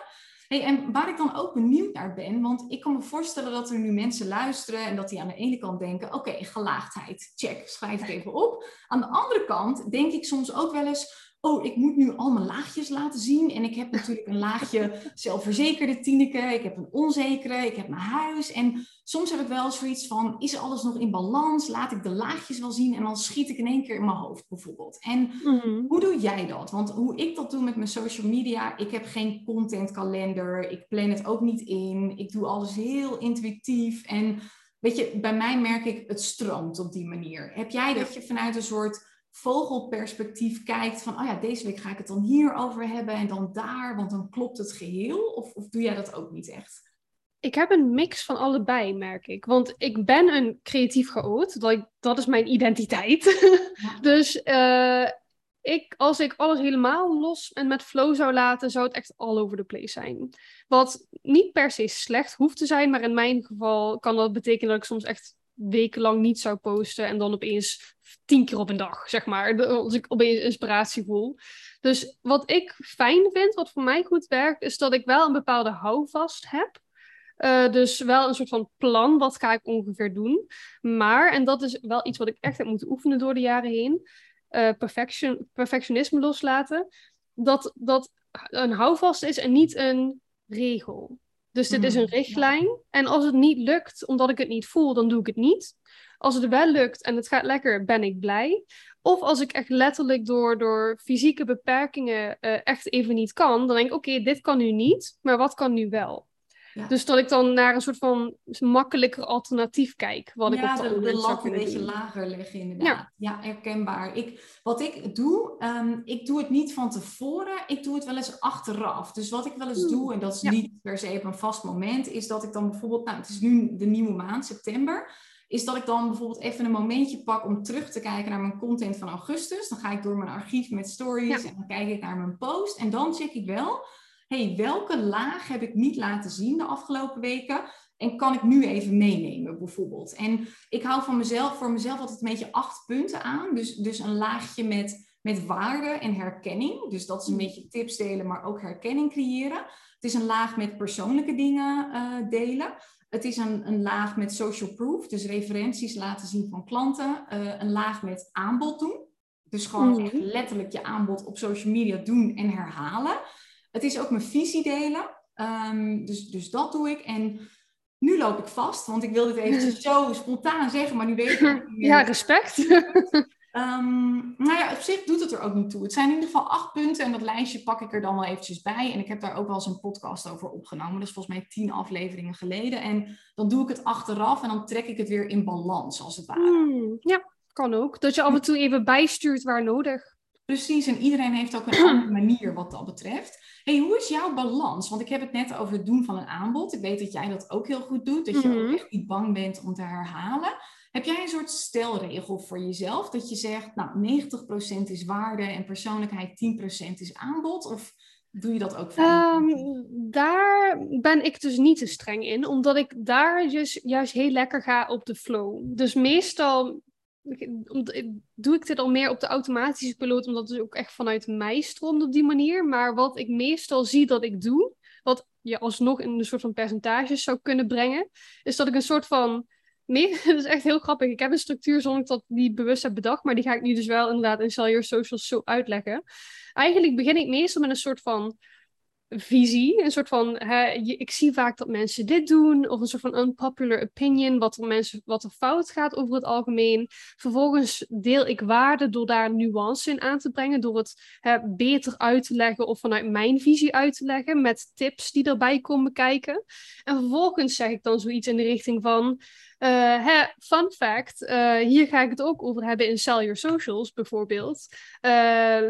Hey, en waar ik dan ook benieuwd naar ben, want ik kan me voorstellen dat er nu mensen luisteren en dat die aan de ene kant denken, oké, gelaagdheid, check, schrijf het even op. Aan de andere kant denk ik soms ook wel eens, oh, ik moet nu al mijn laagjes laten zien. En ik heb natuurlijk een laagje zelfverzekerde Tineke, ik heb een onzekere, ik heb mijn huis. En soms heb ik wel zoiets van, is alles nog in balans? Laat ik de laagjes wel zien en dan schiet ik in één keer in mijn hoofd bijvoorbeeld. En mhm. hoe doe jij dat? Want hoe ik dat doe met mijn social media, ik heb geen contentkalender, ik plan het ook niet in, ik doe alles heel intuïtief en... Weet je, bij mij merk ik, het stroomt op die manier. Heb jij dat je vanuit een soort vogelperspectief kijkt van, oh ja, deze week ga ik het dan hier over hebben en dan daar, want dan klopt het geheel? Of, of doe jij dat ook niet echt? Ik heb een mix van allebei, merk ik. Want ik ben een creatief chaot. Dat, dat is mijn identiteit. dus uh, ik, als ik alles helemaal los en met flow zou laten, zou het echt all over the place zijn. Wat niet per se slecht hoeft te zijn, maar in mijn geval kan dat betekenen dat ik soms echt wekenlang niet zou posten en dan opeens tien keer op een dag, zeg maar. Als ik opeens inspiratie voel. Dus wat ik fijn vind, wat voor mij goed werkt, is dat ik wel een bepaalde houvast heb. Uh, dus wel een soort van plan, wat ga ik ongeveer doen. Maar, en dat is wel iets wat ik echt heb moeten oefenen door de jaren heen, uh, perfection, perfectionisme loslaten. Dat, dat een houvast is en niet een regel. Dus dit is een hmm. richtlijn. En als het niet lukt, omdat ik het niet voel, dan doe ik het niet. Als het wel lukt en het gaat lekker, ben ik blij. Of als ik echt letterlijk door, door fysieke beperkingen uh, echt even niet kan, dan denk ik, oké, dit kan nu niet, maar wat kan nu wel? Dus dat ik dan naar een soort van makkelijker alternatief kijk. Wat ja, ik op de, de lat een beetje lager leggen inderdaad. Ja, herkenbaar. Ik, wat ik doe, um, ik doe het niet van tevoren. Ik doe het wel eens achteraf. Dus wat ik wel eens hmm. doe, en dat is niet per se op een vast moment, is dat ik dan bijvoorbeeld, nou het is nu de nieuwe maand, september is dat ik dan bijvoorbeeld even een momentje pak om terug te kijken naar mijn content van augustus. Dan ga ik door mijn archief met stories en dan kijk ik naar mijn post. En dan check ik wel, hey, welke laag heb ik niet laten zien de afgelopen weken? En kan ik nu even meenemen, bijvoorbeeld? En ik hou van mezelf, voor mezelf altijd een beetje acht punten aan. Dus, dus een laagje met, met waarde en herkenning. Dus dat is een hmm. beetje tips delen, maar ook herkenning creëren. Het is een laag met persoonlijke dingen uh, delen. Het is een, een laag met social proof, dus referenties laten zien van klanten. Uh, een laag met aanbod doen. Dus gewoon mm echt letterlijk je aanbod op social media doen en herhalen. Het is ook mijn visie delen. Um, dus, dus dat doe ik. En nu loop ik vast, want ik wil dit even zo spontaan zeggen, maar nu weet ik. Ja, respect. Um, nou ja, op zich doet het er ook niet toe. Het zijn in ieder geval acht punten en dat lijstje pak ik er dan wel eventjes bij. En ik heb daar ook wel eens een podcast over opgenomen. Dat is volgens mij tien afleveringen geleden. En dan doe ik het achteraf en dan trek ik het weer in balans, als het ware. Hmm, ja, kan ook. Dat je af en toe even bijstuurt waar nodig. Precies, en iedereen heeft ook een andere manier wat dat betreft. hey, hoe is jouw balans? Want ik heb het net over het doen van een aanbod. Ik weet dat jij dat ook heel goed doet. Dat je ook mhm. echt niet bang bent om te herhalen. Heb jij een soort stelregel voor jezelf? Dat je zegt, nou, 90% is waarde en persoonlijkheid 10% is aanbod? Of doe je dat ook um, Daar ben ik dus niet te streng in, omdat ik daar dus juist heel lekker ga op de flow. Dus meestal doe ik dit al meer op de automatische piloot, omdat het ook echt vanuit mij stroomt op die manier. Maar wat ik meestal zie dat ik doe, wat je alsnog in een soort van percentages zou kunnen brengen, is dat ik een soort van Nee, dat is echt heel grappig. Ik heb een structuur zonder dat die bewust heb bedacht, maar die ga ik nu dus wel inderdaad in Sell Your Socials zo uitleggen. Eigenlijk begin ik meestal met een soort van visie. Een soort van, hè, ik zie vaak dat mensen dit doen, of een soort van unpopular opinion, wat er, mensen, wat er fout gaat over het algemeen. Vervolgens deel ik waarde door daar nuance in aan te brengen, door het hè, beter uit te leggen of vanuit mijn visie uit te leggen, met tips die erbij komen kijken. En vervolgens zeg ik dan zoiets in de richting van, uh, hè, fun fact, uh, hier ga ik het ook over hebben in Sell Your Socials bijvoorbeeld. Uh,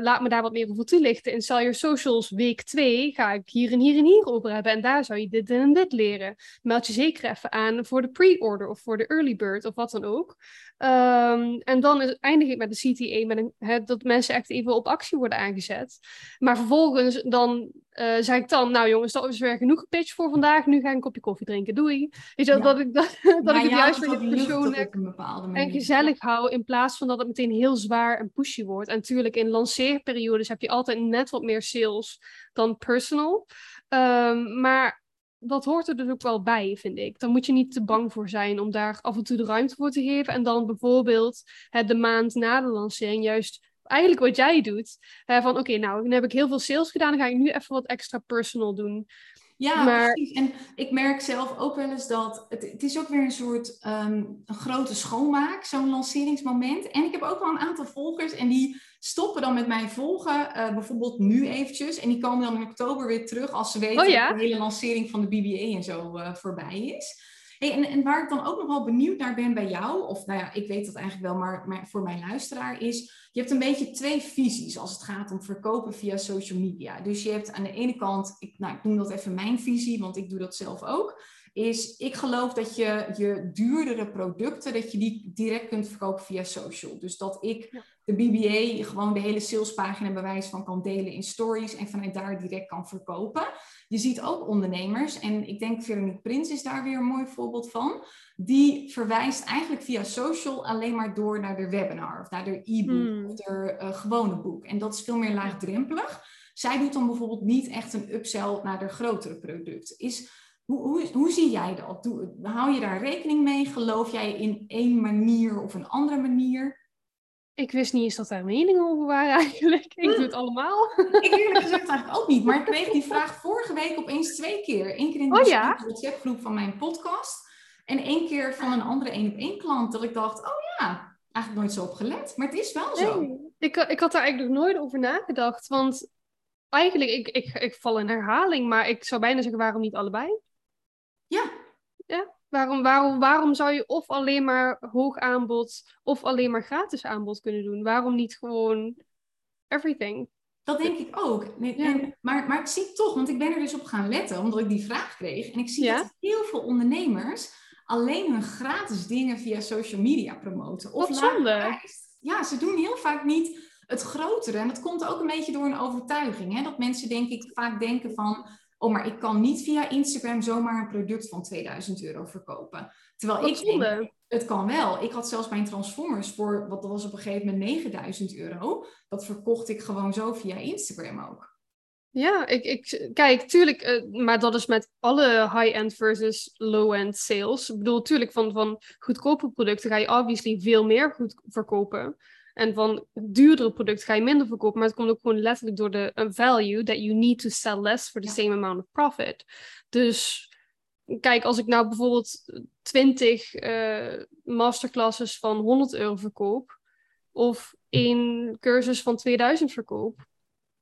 laat me daar wat meer over toelichten. In Sell Your Socials week 2 ga ik hier en hier en hier over hebben. En daar zou je dit en dit leren. Meld je zeker even aan voor de pre-order of voor de early bird of wat dan ook. Um, en dan eindig ik met de CTA, met een, hè, dat mensen echt even op actie worden aangezet. Maar vervolgens dan uh, zeg ik dan, nou jongens, dat is weer genoeg gepitcht voor vandaag. Nu ga ik een kopje koffie drinken. Doei. Weet je, dat ik, dat, dat ik het juist weer persoonlijk en gezellig hou. In plaats van dat het meteen heel zwaar en pushy wordt. En natuurlijk in lanceerperiodes heb je altijd net wat meer sales dan personal. Um, maar dat hoort er dus ook wel bij, vind ik. Dan moet je niet te bang voor zijn om daar af en toe de ruimte voor te geven. En dan bijvoorbeeld het de maand na de lancering juist eigenlijk wat jij doet. van oké, nou, dan heb ik heel veel sales gedaan. Dan ga ik nu even wat extra personal doen. Ja, maar... precies. En ik merk zelf ook wel eens dat het, het is ook weer een soort um, een grote schoonmaak, zo'n lanceringsmoment. En ik heb ook wel een aantal volgers en die stoppen dan met mij volgen, uh, bijvoorbeeld nu eventjes. En die komen dan in oktober weer terug als ze weten oh dat de hele lancering van de BBA en zo uh, voorbij is. En, en, waar ik dan ook nog wel benieuwd naar ben bij jou, of nou ja, ik weet dat eigenlijk wel, maar, maar voor mijn luisteraar is, je hebt een beetje twee visies als het gaat om verkopen via social media. Dus je hebt aan de ene kant, ik, nou, ik noem dat even mijn visie, want ik doe dat zelf ook. is ik geloof dat je je duurdere producten, dat je die direct kunt verkopen via social. Dus dat ik de BBA gewoon de hele salespagina bewijs van kan delen in stories en vanuit daar direct kan verkopen. Je ziet ook ondernemers, en ik denk Veronique Prins is daar weer een mooi voorbeeld van, die verwijst eigenlijk via social alleen maar door naar de webinar of naar de e-book hmm. of de uh, gewone boek. En dat is veel meer laagdrempelig. Zij doet dan bijvoorbeeld niet echt een upsell naar de grotere product. Is, hoe, hoe, hoe zie jij dat? Doe, hou je daar rekening mee? Geloof jij in één manier of een andere manier? Ik wist niet eens dat daar meningen over waren eigenlijk. Ik doe het allemaal. Ik eerlijk gezegd eigenlijk ook niet. Maar ik kreeg die vraag vorige week opeens twee keer. Eén keer in de oh, ja? WhatsApp-groep van mijn podcast. En één keer van een andere één op één klant. Dat ik dacht, oh ja, eigenlijk nooit zo op gelet. Maar het is wel zo. ik, ik had daar eigenlijk nog nooit over nagedacht. Want eigenlijk, ik, ik, ik val in herhaling. Maar ik zou bijna zeggen, waarom niet allebei? Ja. Ja, Waarom, waarom, waarom zou je of alleen maar hoog aanbod of alleen maar gratis aanbod kunnen doen? Waarom niet gewoon everything? Dat denk ik ook. Maar, maar ik zie toch, want ik ben er dus op gaan letten, omdat ik die vraag kreeg. En ik zie dat heel veel ondernemers alleen hun gratis dingen via social media promoten. Of zonde. Ja, ze doen heel vaak niet het grotere. En dat komt ook een beetje door een overtuiging. Hè? Dat mensen denk ik vaak denken van oh, maar ik kan niet via Instagram zomaar een product van 2000 euro verkopen. Terwijl ik denk, het kan wel. Ik had zelfs mijn Transformers voor, wat was op een gegeven moment 9000 euro. Dat verkocht ik gewoon zo via Instagram ook. Ja, ik, ik, kijk, tuurlijk, uh, maar dat is met alle high-end versus low-end sales. Ik bedoel, tuurlijk, van, van goedkope producten ga je obviously veel meer goed verkopen. En van duurdere producten ga je minder verkopen, maar het komt ook gewoon letterlijk door de value that you need to sell less for the same amount of profit. Dus kijk, als ik nou bijvoorbeeld 20 uh, eh, masterclasses van 100 euro verkoop, of één cursus van 2000 verkoop,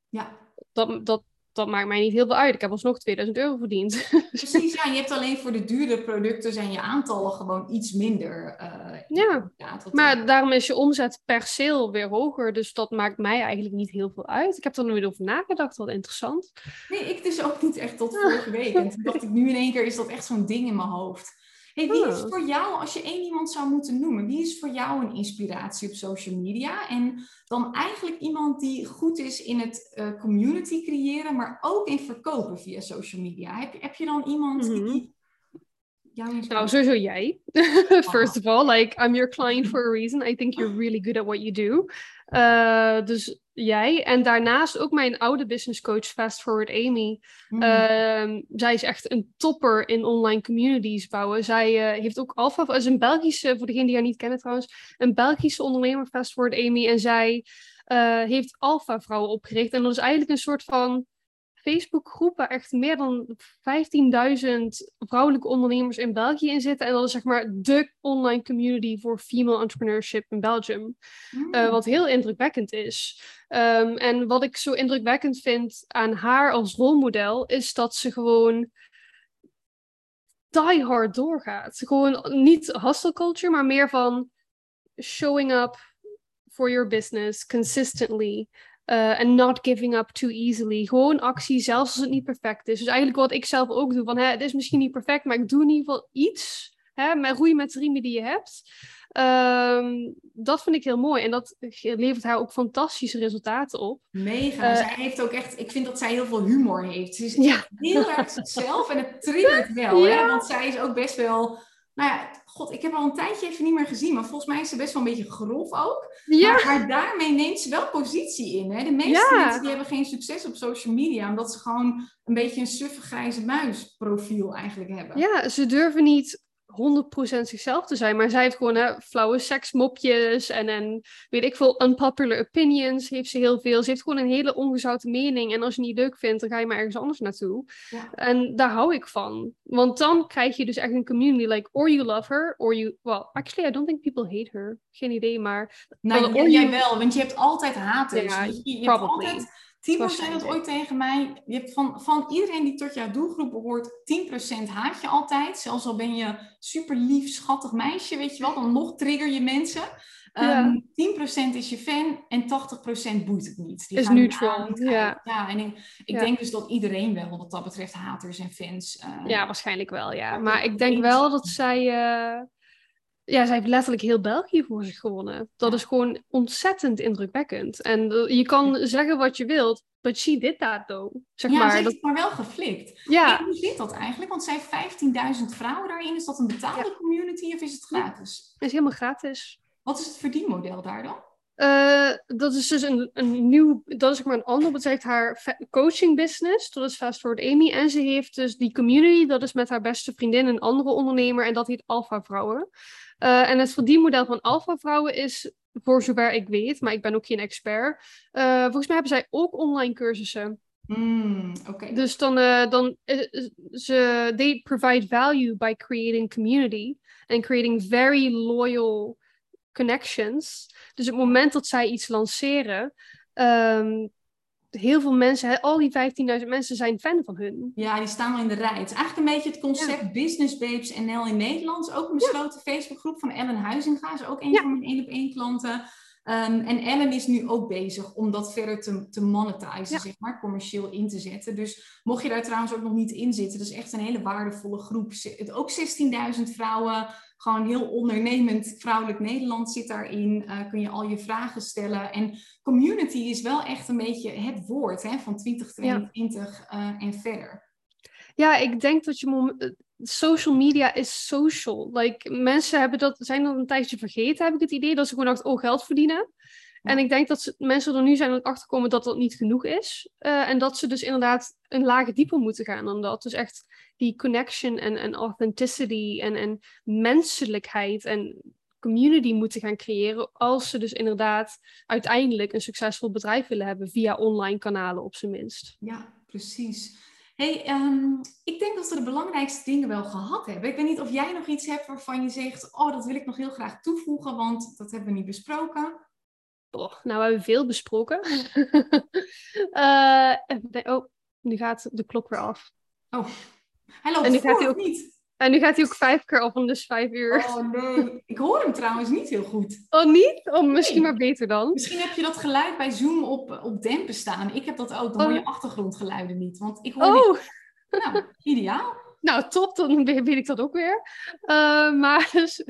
ja. dat, dat, dat maakt mij niet heel veel uit. Ik heb alsnog 2000 euro verdiend. Precies, ja. Je hebt alleen voor de dure producten zijn je aantallen gewoon iets minder. Uh, ja, maar daarom is je omzet per sale weer hoger. Dus dat maakt mij eigenlijk niet heel veel uit. Ik heb er nooit over nagedacht. Wat interessant. Nee, ik dus ook niet echt tot vorige week. En toen dacht ik, nu in één keer is dat echt zo'n ding in mijn hoofd. Hey, wie is ah. voor jou, als je één iemand zou moeten noemen, wie is voor jou een inspiratie op social media? En dan eigenlijk iemand die goed is in het uh, community creëren, maar ook in verkopen via social media. Heb, heb je dan iemand die mhm. Nou, sowieso jij. First of all, like, I'm your client for a reason. I think you're really good at what you do. Uh, dus jij. En daarnaast ook mijn oude business coach, Fast Forward Amy. Mm. Uh, zij is echt een topper in online communities bouwen. Zij uh, heeft ook Alpha, is een Belgische, voor degene die haar niet kennen trouwens, een Belgische ondernemer, Fast Forward Amy. En zij uh, heeft Alpha Vrouwen opgericht. En dat is eigenlijk een soort van Facebookgroep waar echt meer dan 15.000 vrouwelijke ondernemers in België in zitten. En dat is zeg maar de online community voor female entrepreneurship in Belgium. Eh, mm. wat heel indrukwekkend is. Ehm, en wat ik zo indrukwekkend vind aan haar als rolmodel, is dat ze gewoon die hard doorgaat. Gewoon niet hustle culture, maar meer van showing up for your business consistently. Uh, en not giving up too easily. Gewoon actie, zelfs als het niet perfect is. Dus eigenlijk wat ik zelf ook doe. Van, hè, het is misschien niet perfect, maar ik doe in ieder geval iets. Hè, met roei met de riemen die je hebt. Um, dat vind ik heel mooi. En dat levert haar ook fantastische resultaten op. Mega. Uh, zij heeft ook echt... Ik vind dat zij heel veel humor heeft. Ze is ja. heel erg zichzelf. En het triggert wel. Ja. Hè? Want zij is ook best wel nou ja, god, ik heb al een tijdje even niet meer gezien, maar volgens mij is ze best wel een beetje grof ook. Ja. Maar, daarmee neemt ze wel positie in. Hè? De meeste mensen die hebben geen succes op social media, omdat ze gewoon een beetje een suffe grijze muis profiel eigenlijk hebben. Ja, ze durven niet 100% zichzelf te zijn. Maar zij heeft gewoon hè, flauwe seksmopjes en, en weet ik veel, unpopular opinions heeft ze heel veel. Ze heeft gewoon een hele ongezouten mening. En als je het niet leuk vindt, dan ga je maar ergens anders naartoe. Ja. En daar hou ik van. Want dan krijg je dus echt een community, like, or you love her, or you... Well, actually, I don't think people hate her. Geen idee, maar... Nou, jij wel, want je hebt altijd haters. Ja, je, je hebt altijd Timo zei dat ooit tegen mij. Je hebt van, van iedereen die tot jouw doelgroep behoort, 10% haat je altijd. Zelfs al ben je super lief, schattig meisje, weet je wel, dan nog trigger je mensen. Um, 10% is je fan en 80% boeit het niet. Die is neutral. Ja. ja, en ik, ik denk dus dat iedereen wel wat dat betreft haters en fans. Uh, ja, waarschijnlijk wel, ja. Maar ik denk wel dat zij. Uh, ja, zij heeft letterlijk heel België voor zich gewonnen. Dat is gewoon ontzettend indrukwekkend. En je kan zeggen wat je wilt, but she did that though. Zeg ja, maar, ze heeft het maar wel geflikt. Ja. hoe zit dat eigenlijk? Want zij heeft 15.000 vrouwen daarin. Is dat een betaalde community of is het gratis? Het is helemaal gratis. Wat is het verdienmodel daar dan? Uh, dat is dus een, een nieuw, dat is zeg maar een ander, dat heeft haar coaching business, dat is Fast Forward Amy. En ze heeft dus die community, dat is met haar beste vriendin, een andere ondernemer, en dat heet Alpha Vrouwen. Uh, en het verdienmodel van Alpha Vrouwen is, voor zover ik weet, maar ik ben ook geen expert, uh, volgens mij hebben zij ook online cursussen. Mm, okay. Dus dan, dan ze, they provide value by creating community and creating very loyal connections. Dus op het moment dat zij iets lanceren, um, heel veel mensen, al die 15.000 mensen zijn fan van hun. Ja, die staan al in de rij. Het is eigenlijk een beetje het concept Business Babes NL in Nederland. Ook een besloten Facebookgroep van Ellen Huizinga. Is ook een van mijn één op één klanten. Um, en Ellen is nu ook bezig om dat verder te, te monetizen, zeg maar, commercieel in te zetten. Dus mocht je daar trouwens ook nog niet in zitten, dat is echt een hele waardevolle groep. Ook 16.000 vrouwen, gewoon heel ondernemend vrouwelijk Nederland zit daarin. Uh, kun je al je vragen stellen. En community is wel echt een beetje het woord hè, van 2022 ja. uh, en verder. Ja, ik denk dat je social media is social. Like, mensen hebben dat, zijn dat een tijdje vergeten, heb ik het idee. Dat ze gewoon dachten, oh, geld verdienen. En ik denk dat ze, mensen er nu zijn aan achterkomen dat dat niet genoeg is. Uh, en dat ze dus inderdaad een lager dieper moeten gaan dan dat. Dus echt die connection en, en authenticity en, en menselijkheid en community moeten gaan creëren. Als ze dus inderdaad uiteindelijk een succesvol bedrijf willen hebben via online kanalen op zijn minst. Ja, precies hey, ehm, ik denk dat we de belangrijkste dingen wel gehad hebben. Ik weet niet of jij nog iets hebt waarvan je zegt, oh, dat wil ik nog heel graag toevoegen, want dat hebben we niet besproken. Oh, nou, we hebben veel besproken. uh, oh, nu gaat de klok weer af. Oh, hij loopt en nu gaat hij ook niet. En nu gaat hij ook vijf keer af om dus vijf uur. Oh nee, ik hoor hem trouwens niet heel goed. Oh niet? Oh, misschien maar beter dan. Misschien heb je dat geluid bij Zoom op, op dempen staan. Ik heb dat ook, dan hoor je oh. achtergrondgeluiden niet. Want ik hoor oh. Nou, ideaal. Nou, top, dan weet ik dat ook weer. Uh, maar dus,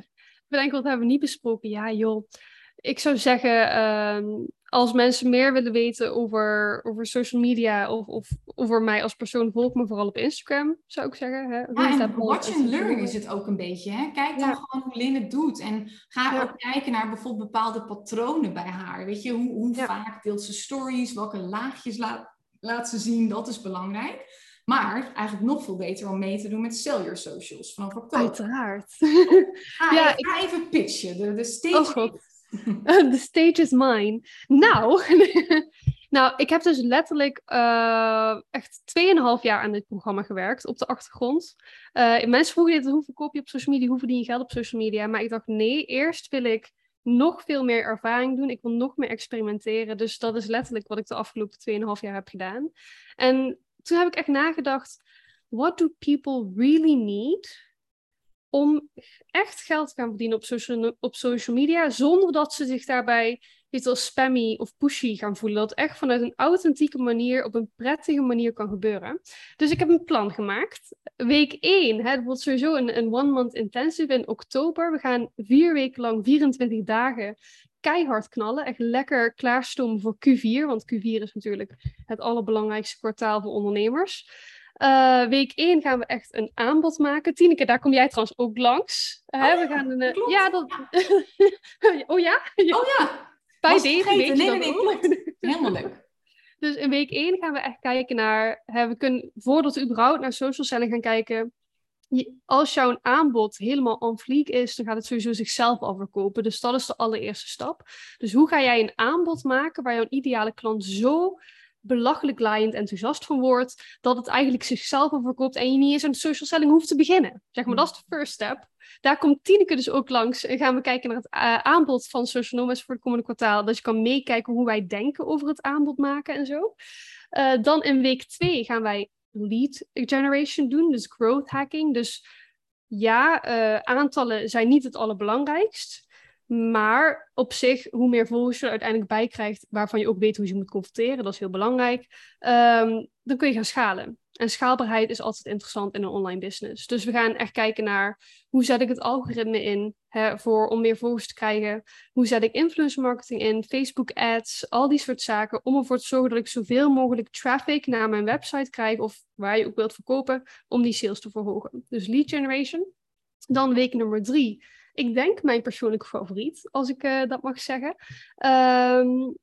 bedenk wat hebben we niet besproken. Ja joh, ik zou zeggen, uh, als mensen meer willen weten over, over social media of, of over mij als persoon, volg me vooral op Instagram, zou ik zeggen. Hè? Ja, en watch and learn is het ook een beetje. Hè? Kijk dan gewoon hoe Lynn het doet. En ga ook kijken naar bijvoorbeeld bepaalde patronen bij haar. Weet je, hoe, hoe vaak deelt ze stories, welke laagjes laat, laat ze zien, dat is belangrijk. Maar eigenlijk nog veel beter om mee te doen met Sell Your Socials vanaf oktober. Uiteraard. Ga, ja, ik ga even pitchen. De, de stage oh, The stage is mine. Nou, nou ik heb dus letterlijk uh, echt 2,5 jaar aan dit programma gewerkt op de achtergrond. Uh, mensen vroegen dit, hoe verkoop je op social media, hoe verdien je geld op social media? Maar ik dacht, nee, eerst wil ik nog veel meer ervaring doen. Ik wil nog meer experimenteren. Dus dat is letterlijk wat ik de afgelopen 2,5 jaar heb gedaan. En toen heb ik echt nagedacht, what do people really need om echt geld te gaan verdienen op social, op social media, zonder dat ze zich daarbij iets als spammy of pushy gaan voelen. Dat echt vanuit een authentieke manier, op een prettige manier kan gebeuren. Dus ik heb een plan gemaakt. Week 1, hè, het wordt sowieso een, een one-month intensive in oktober. We gaan vier weken lang, 24 dagen, keihard knallen. Echt lekker klaarstomen voor Q4, want Q4 is natuurlijk het allerbelangrijkste kwartaal voor ondernemers. Uh, week 1 gaan we echt een aanbod maken. Tineke, daar kom jij trouwens ook langs. Uh, oh, we gaan een, uh, ja, dat... oh ja? Oh ja. Bij Was deze week. Nee, nee, nee, klopt. Helemaal leuk. Dus in week 1 gaan we echt kijken naar... Hè, we kunnen, voordat we überhaupt naar social selling gaan kijken... Als jouw aanbod helemaal on fleek is, dan gaat het sowieso zichzelf al verkopen. Dus dat is de allereerste stap. Dus hoe ga jij een aanbod maken waar jouw ideale klant zo belachelijk laaiend enthousiast van wordt, dat het eigenlijk zichzelf al verkoopt en je niet eens aan de social selling hoeft te beginnen. Zeg maar, hmm. dat is de first step. Daar komt Tineke dus ook langs en gaan we kijken naar het eh, aanbod van Social Nomads voor het komende kwartaal. Dat je kan meekijken hoe wij denken over het aanbod maken en zo. Uh, dan in week 2 gaan wij lead generation doen, dus growth hacking. Dus ja, uh, aantallen zijn niet het allerbelangrijkst. Maar op zich, hoe meer volgers je er uiteindelijk bij krijgt, waarvan je ook weet hoe je moet converteren, dat is heel belangrijk, ehm, dan kun je gaan schalen. En schaalbaarheid is altijd interessant in een online business. Dus we gaan echt kijken naar hoe zet ik het algoritme in hè, voor, om meer volgers te krijgen. Hoe zet ik influencer marketing in, Facebook ads, al die soort zaken. Om ervoor te zorgen dat ik zoveel mogelijk traffic naar mijn website krijg of waar je ook wilt verkopen, om die sales te verhogen. Dus lead generation. Dan week nummer drie. Ik denk mijn persoonlijke favoriet, als ik uh, dat mag zeggen. Um,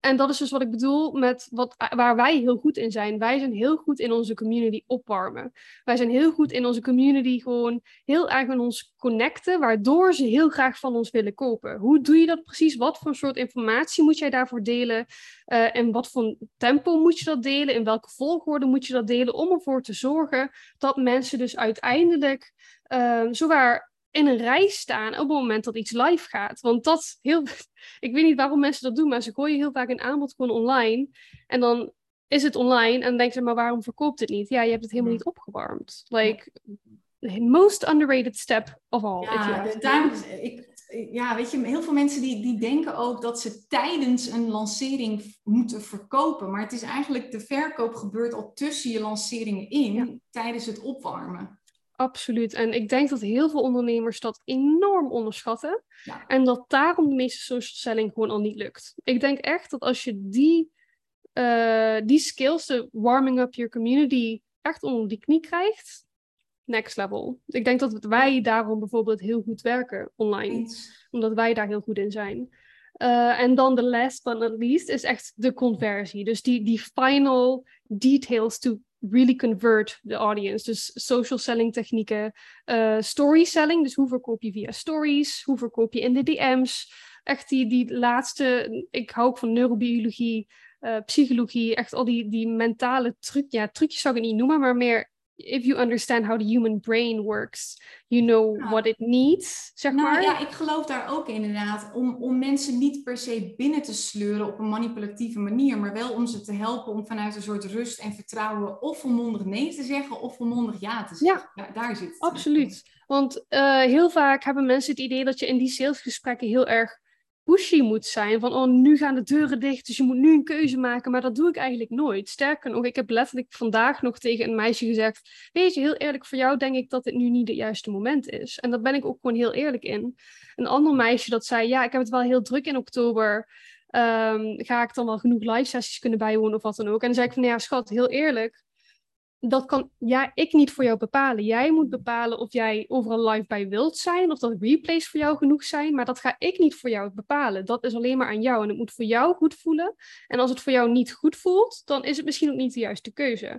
en dat is dus wat ik bedoel met wat, waar wij heel goed in zijn. Wij zijn heel goed in onze community opwarmen. Wij zijn heel goed in onze community gewoon heel erg met ons connecten, waardoor ze heel graag van ons willen kopen. Hoe doe je dat precies? Wat voor soort informatie moet jij daarvoor delen? Uh, en wat voor tempo moet je dat delen? In welke volgorde moet je dat delen? Om ervoor te zorgen dat mensen dus uiteindelijk uh, zowaar in een rij staan op het moment dat iets live gaat. Want dat heel. Ik weet niet waarom mensen dat doen, maar ze gooien heel vaak een aanbod gewoon online. En dan is het online en dan denken ze, maar waarom verkoopt het niet? Ja, je hebt het helemaal niet opgewarmd. Like, the most underrated step of all. Ja, daarom, ik, ja, weet je, heel veel mensen die, die denken ook dat ze tijdens een lancering moeten verkopen. Maar het is eigenlijk, de verkoop gebeurt al tussen je lanceringen in, tijdens het opwarmen. Absoluut. En ik denk dat heel veel ondernemers dat enorm onderschatten. En dat daarom de meeste social selling gewoon al niet lukt. Ik denk echt dat als je die, uh, die skills, de warming up your community, echt onder die knie krijgt, next level. Ik denk dat wij daarom bijvoorbeeld heel goed werken online. Omdat wij daar heel goed in zijn. Uh, en dan de last but not least is echt de conversie. Dus die, die final details to really convert the audience. Dus social selling technieken, uh, story selling, dus hoe verkoop je via stories, hoe verkoop je in de DM's. Echt die, die laatste, ik hou ook van neurobiologie, uh, psychologie, echt al die, die mentale truc, ja, trucjes zou ik het niet noemen, maar meer if you understand how the human brain works, you know what it needs, zeg nou, maar. Ja, ik geloof daar ook inderdaad. Om, om mensen niet per se binnen te sleuren op een manipulatieve manier, maar wel om ze te helpen om vanuit een soort rust en vertrouwen of volmondig nee te zeggen of volmondig ja te zeggen. Ja, daar, zit het. Absoluut. Want uh, heel vaak hebben mensen het idee dat je in die salesgesprekken heel erg pushy moet zijn. Van, oh, nu gaan de deuren dicht, dus je moet nu een keuze maken. Maar dat doe ik eigenlijk nooit. Sterker nog, ik heb letterlijk vandaag nog tegen een meisje gezegd... Weet je, heel eerlijk, voor jou denk ik dat dit nu niet het juiste moment is. En daar ben ik ook gewoon heel eerlijk in. Een ander meisje dat zei, ja, ik heb het wel heel druk in oktober... Um, ga ik dan wel genoeg live sessies kunnen bijwonen of wat dan ook? En dan zei ik van, ja, schat, heel eerlijk dat kan ja, ik niet voor jou bepalen. Jij moet bepalen of jij overal live bij wilt zijn, of dat replays voor jou genoeg zijn, maar dat ga ik niet voor jou bepalen. Dat is alleen maar aan jou en het moet voor jou goed voelen. En als het voor jou niet goed voelt, dan is het misschien ook niet de juiste keuze.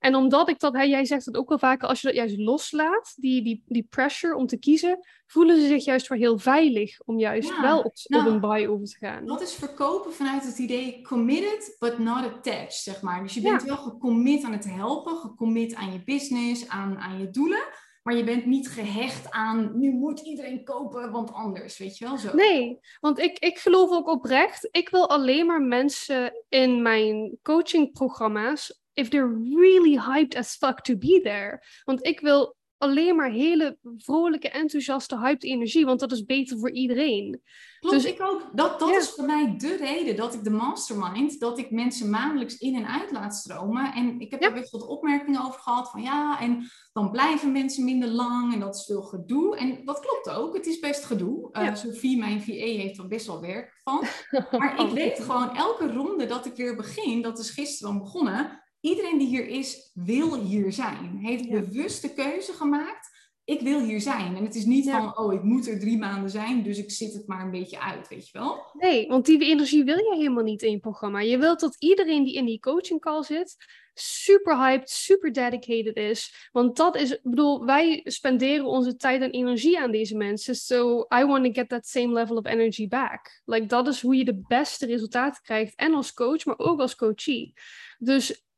En omdat ik dat, hè, jij zegt dat ook wel vaker, als je dat juist loslaat, die, die, die pressure om te kiezen, voelen ze zich juist wel heel veilig om juist wel op, nou, op, een buy over te gaan. Dat is verkopen vanuit het idee committed, but not attached, zeg maar. Dus je bent wel gecommit aan het helpen, gecommit aan je business, aan, aan je doelen. Maar je bent niet gehecht aan, nu moet iedereen kopen, want anders, weet je wel zo. Nee, want ik, ik geloof ook oprecht, ik wil alleen maar mensen in mijn coachingprogramma's if they're really hyped as fuck to be there. Want ik wil alleen maar hele vrolijke, enthousiaste, hyped energie, want dat is beter voor iedereen. Klopt, dus ik ook. Dat, dat is voor mij de reden dat ik de mastermind, dat ik mensen maandelijks in en uit laat stromen. En ik heb er best wat opmerkingen over gehad van ja, en dan blijven mensen minder lang en dat is veel gedoe. En dat klopt ook, het is best gedoe. Uh, Sophie, mijn VA, heeft er best wel werk van. Maar ik weet gewoon, elke ronde dat ik weer begin, dat is gisteren begonnen, iedereen die hier is, wil hier zijn. Heeft ja. bewust de keuze gemaakt. Ik wil hier zijn. En het is niet van, oh, ik moet er drie maanden zijn, dus ik zit het maar een beetje uit, weet je wel? Nee, want die energie wil je helemaal niet in je programma. Je wilt dat iedereen die in die coaching call zit, super hyped, super dedicated is. Want dat is, ik bedoel, wij spenderen onze tijd en energie aan deze mensen. So I want to get that same level of energy back. Like, dat is hoe je de beste resultaten krijgt. En als coach, maar ook als coachie. Dus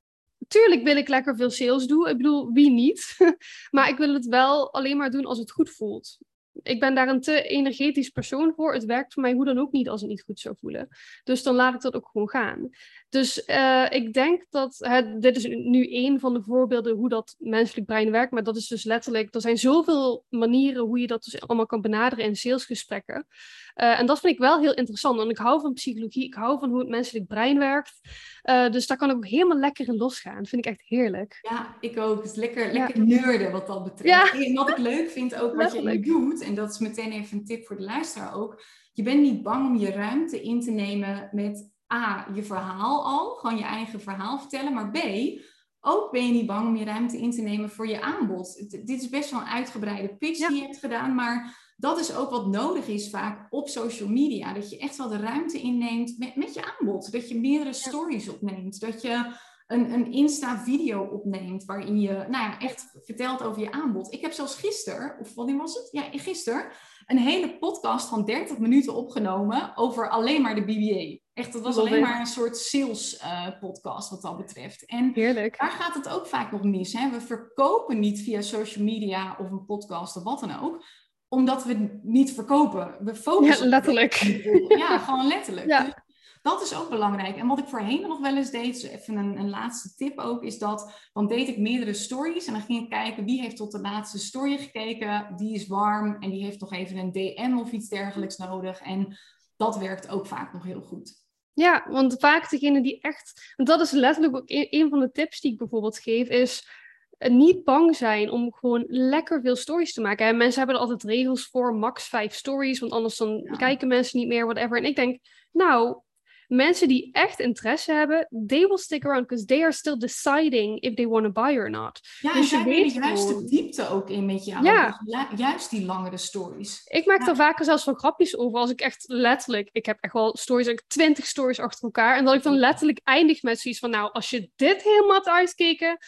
tuurlijk wil ik lekker veel sales doen. Ik bedoel, wie niet? maar ik wil het wel alleen maar doen als het goed voelt. ik ben daar een te energetisch persoon voor. Het werkt voor mij hoe dan ook niet als het niet goed zou voelen. Dus dan laat ik dat ook gewoon gaan. Dus uh, ik denk dat het, dit is nu één van de voorbeelden hoe dat menselijk brein werkt. Maar dat is dus letterlijk, er zijn zoveel manieren hoe je dat dus allemaal kan benaderen in salesgesprekken. Uh, en dat vind ik wel heel interessant. Want ik hou van psychologie, ik hou van hoe het menselijk brein werkt. Uh, dus daar kan ik ook helemaal lekker in losgaan. Dat vind ik echt heerlijk. Ja, ik ook. Het is lekker, lekker ja. neurden wat dat betreft. Ja. En wat ik leuk vind ook wat je doet, en dat is meteen even een tip voor de luisteraar ook. Je bent niet bang om je ruimte in te nemen met A, je verhaal al, gewoon je eigen verhaal vertellen, maar B, ook ben je niet bang om je ruimte in te nemen voor je aanbod. dit is best wel een uitgebreide pitch die je hebt gedaan, maar dat is ook wat nodig is vaak op social media. Dat je echt wel de ruimte inneemt met, met je aanbod. Dat je meerdere stories opneemt. Dat je een, een Insta-video opneemt waarin je nou ja, echt vertelt over je aanbod. Ik heb zelfs gisteren, of wanneer was het? Ja, gisteren, een hele podcast van 30 minuten opgenomen over alleen maar de BBA. Echt, dat was alleen maar een soort sales uh, podcast wat dat betreft. En Heerlijk. daar gaat het ook vaak nog mis. Hè? We verkopen niet via social media of een podcast of wat dan ook omdat we niet verkopen. We focussen. Ja, letterlijk. Ja, gewoon letterlijk. Ja. Dus dat is ook belangrijk. En wat ik voorheen nog wel eens deed, dus even een, een, laatste tip ook, is dat dan deed ik meerdere stories en dan ging ik kijken wie heeft tot de laatste story gekeken, die is warm en die heeft nog even een DM of iets dergelijks nodig. En dat werkt ook vaak nog heel goed. Ja, want vaak degene die echt, want dat is letterlijk ook een, een van de tips die ik bijvoorbeeld geef, is niet bang zijn om gewoon lekker veel stories te maken. En mensen hebben er altijd regels voor, max vijf stories, want anders dan kijken mensen niet meer, whatever. En ik denk, nou, mensen die echt interesse hebben, they will stick around because they are still deciding if they want to buy or not. Ja, dus en je weet juist de diepte ook in met jou. Ja. Dus juist die langere stories. Ik maak er vaker zelfs wel grapjes over als ik echt letterlijk, ik heb echt wel stories, ik twintig stories achter elkaar. En dat ik dan letterlijk eindig met zoiets van, nou, als je dit helemaal had uitkeken,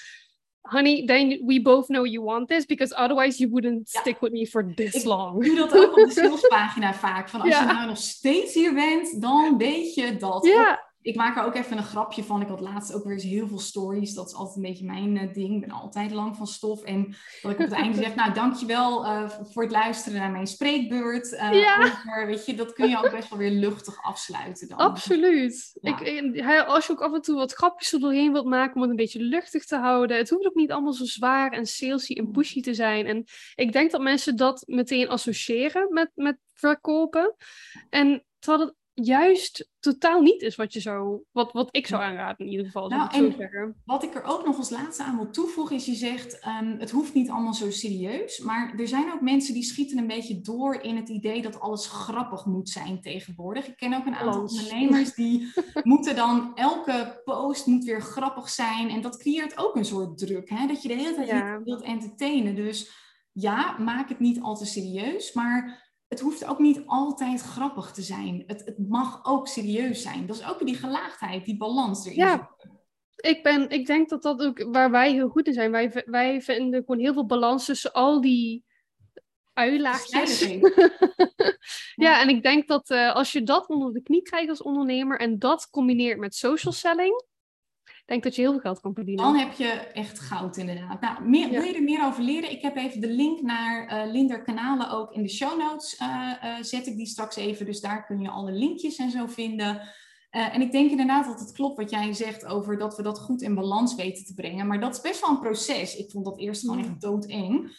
honey, then we both know you want this, because otherwise you wouldn't stick with me for this ik long. Ik doe dat ook op de salespagina vaak. Van als je nou nog steeds hier bent, dan weet je dat. Ja ik maak er ook even een grapje van. Ik had laatst ook weer eens heel veel stories. Dat is altijd een beetje mijn uh, ding. Ik ben altijd lang van stof. En dat ik op het einde zeg, nou dankjewel uh, voor het luisteren naar mijn spreekbeurt. Uh, ja. over, weet je, dat kun je ook best wel weer luchtig afsluiten dan. Absoluut. Ik, als je ook af en toe wat grapjes er doorheen wilt maken om het een beetje luchtig te houden. Het hoeft ook niet allemaal zo zwaar en salesy en pushy te zijn. En ik denk dat mensen dat meteen associëren met, met verkopen. En terwijl het juist totaal niet is wat je zou, wat, wat ik zou aanraden in ieder geval. Nou, ik zo zeggen. Wat ik er ook nog als laatste aan wil toevoegen is, je zegt, um, het hoeft niet allemaal zo serieus, maar er zijn ook mensen die schieten een beetje door in het idee dat alles grappig moet zijn tegenwoordig. Ik ken ook een aantal ondernemers die moeten dan, elke post moet weer grappig zijn en dat creëert ook een soort druk, hè? dat je de hele tijd ja. wilt entertainen. Dus ja, maak het niet al te serieus, maar het hoeft ook niet altijd grappig te zijn. Het, het mag ook serieus zijn. Dat is ook die gelaagdheid, die balans erin. Ja, ik, ben, ik denk dat dat ook waar wij heel goed in zijn. Wij, wij vinden gewoon heel veel balans tussen al die uilaagjes. ja, en ik denk dat uh, als je dat onder de knie krijgt als ondernemer en dat combineert met social selling, denk dat je heel veel geld kan verdienen. Dan heb je echt goud inderdaad. Nou, meer, wil je er meer over leren? Ik heb even de link naar uh, Linder kanalen ook in de show notes. Uh, uh, zet ik die straks even, dus daar kun je alle linkjes en zo vinden. en ik denk inderdaad dat het klopt wat jij zegt over dat we dat goed in balans weten te brengen. Maar dat is best wel een proces. Ik vond dat eerst gewoon echt doodeng.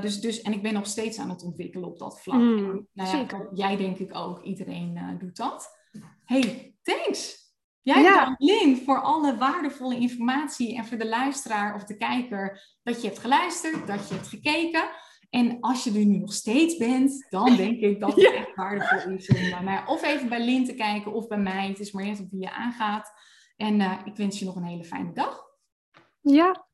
dus, dus, en ik ben nog steeds aan het ontwikkelen op dat vlak. Mm, nou ja, jij denk ik ook. Iedereen doet dat. Hey, thanks! Jij ja. dankt Lin voor alle waardevolle informatie en voor de luisteraar of de kijker dat je hebt geluisterd, dat je hebt gekeken. En als je er nu nog steeds bent, dan denk ik dat het echt waardevol is om uh, of even bij Lin te kijken of bij mij. Het is maar net op wie je aangaat. En uh, ik wens je nog een hele fijne dag. Ja,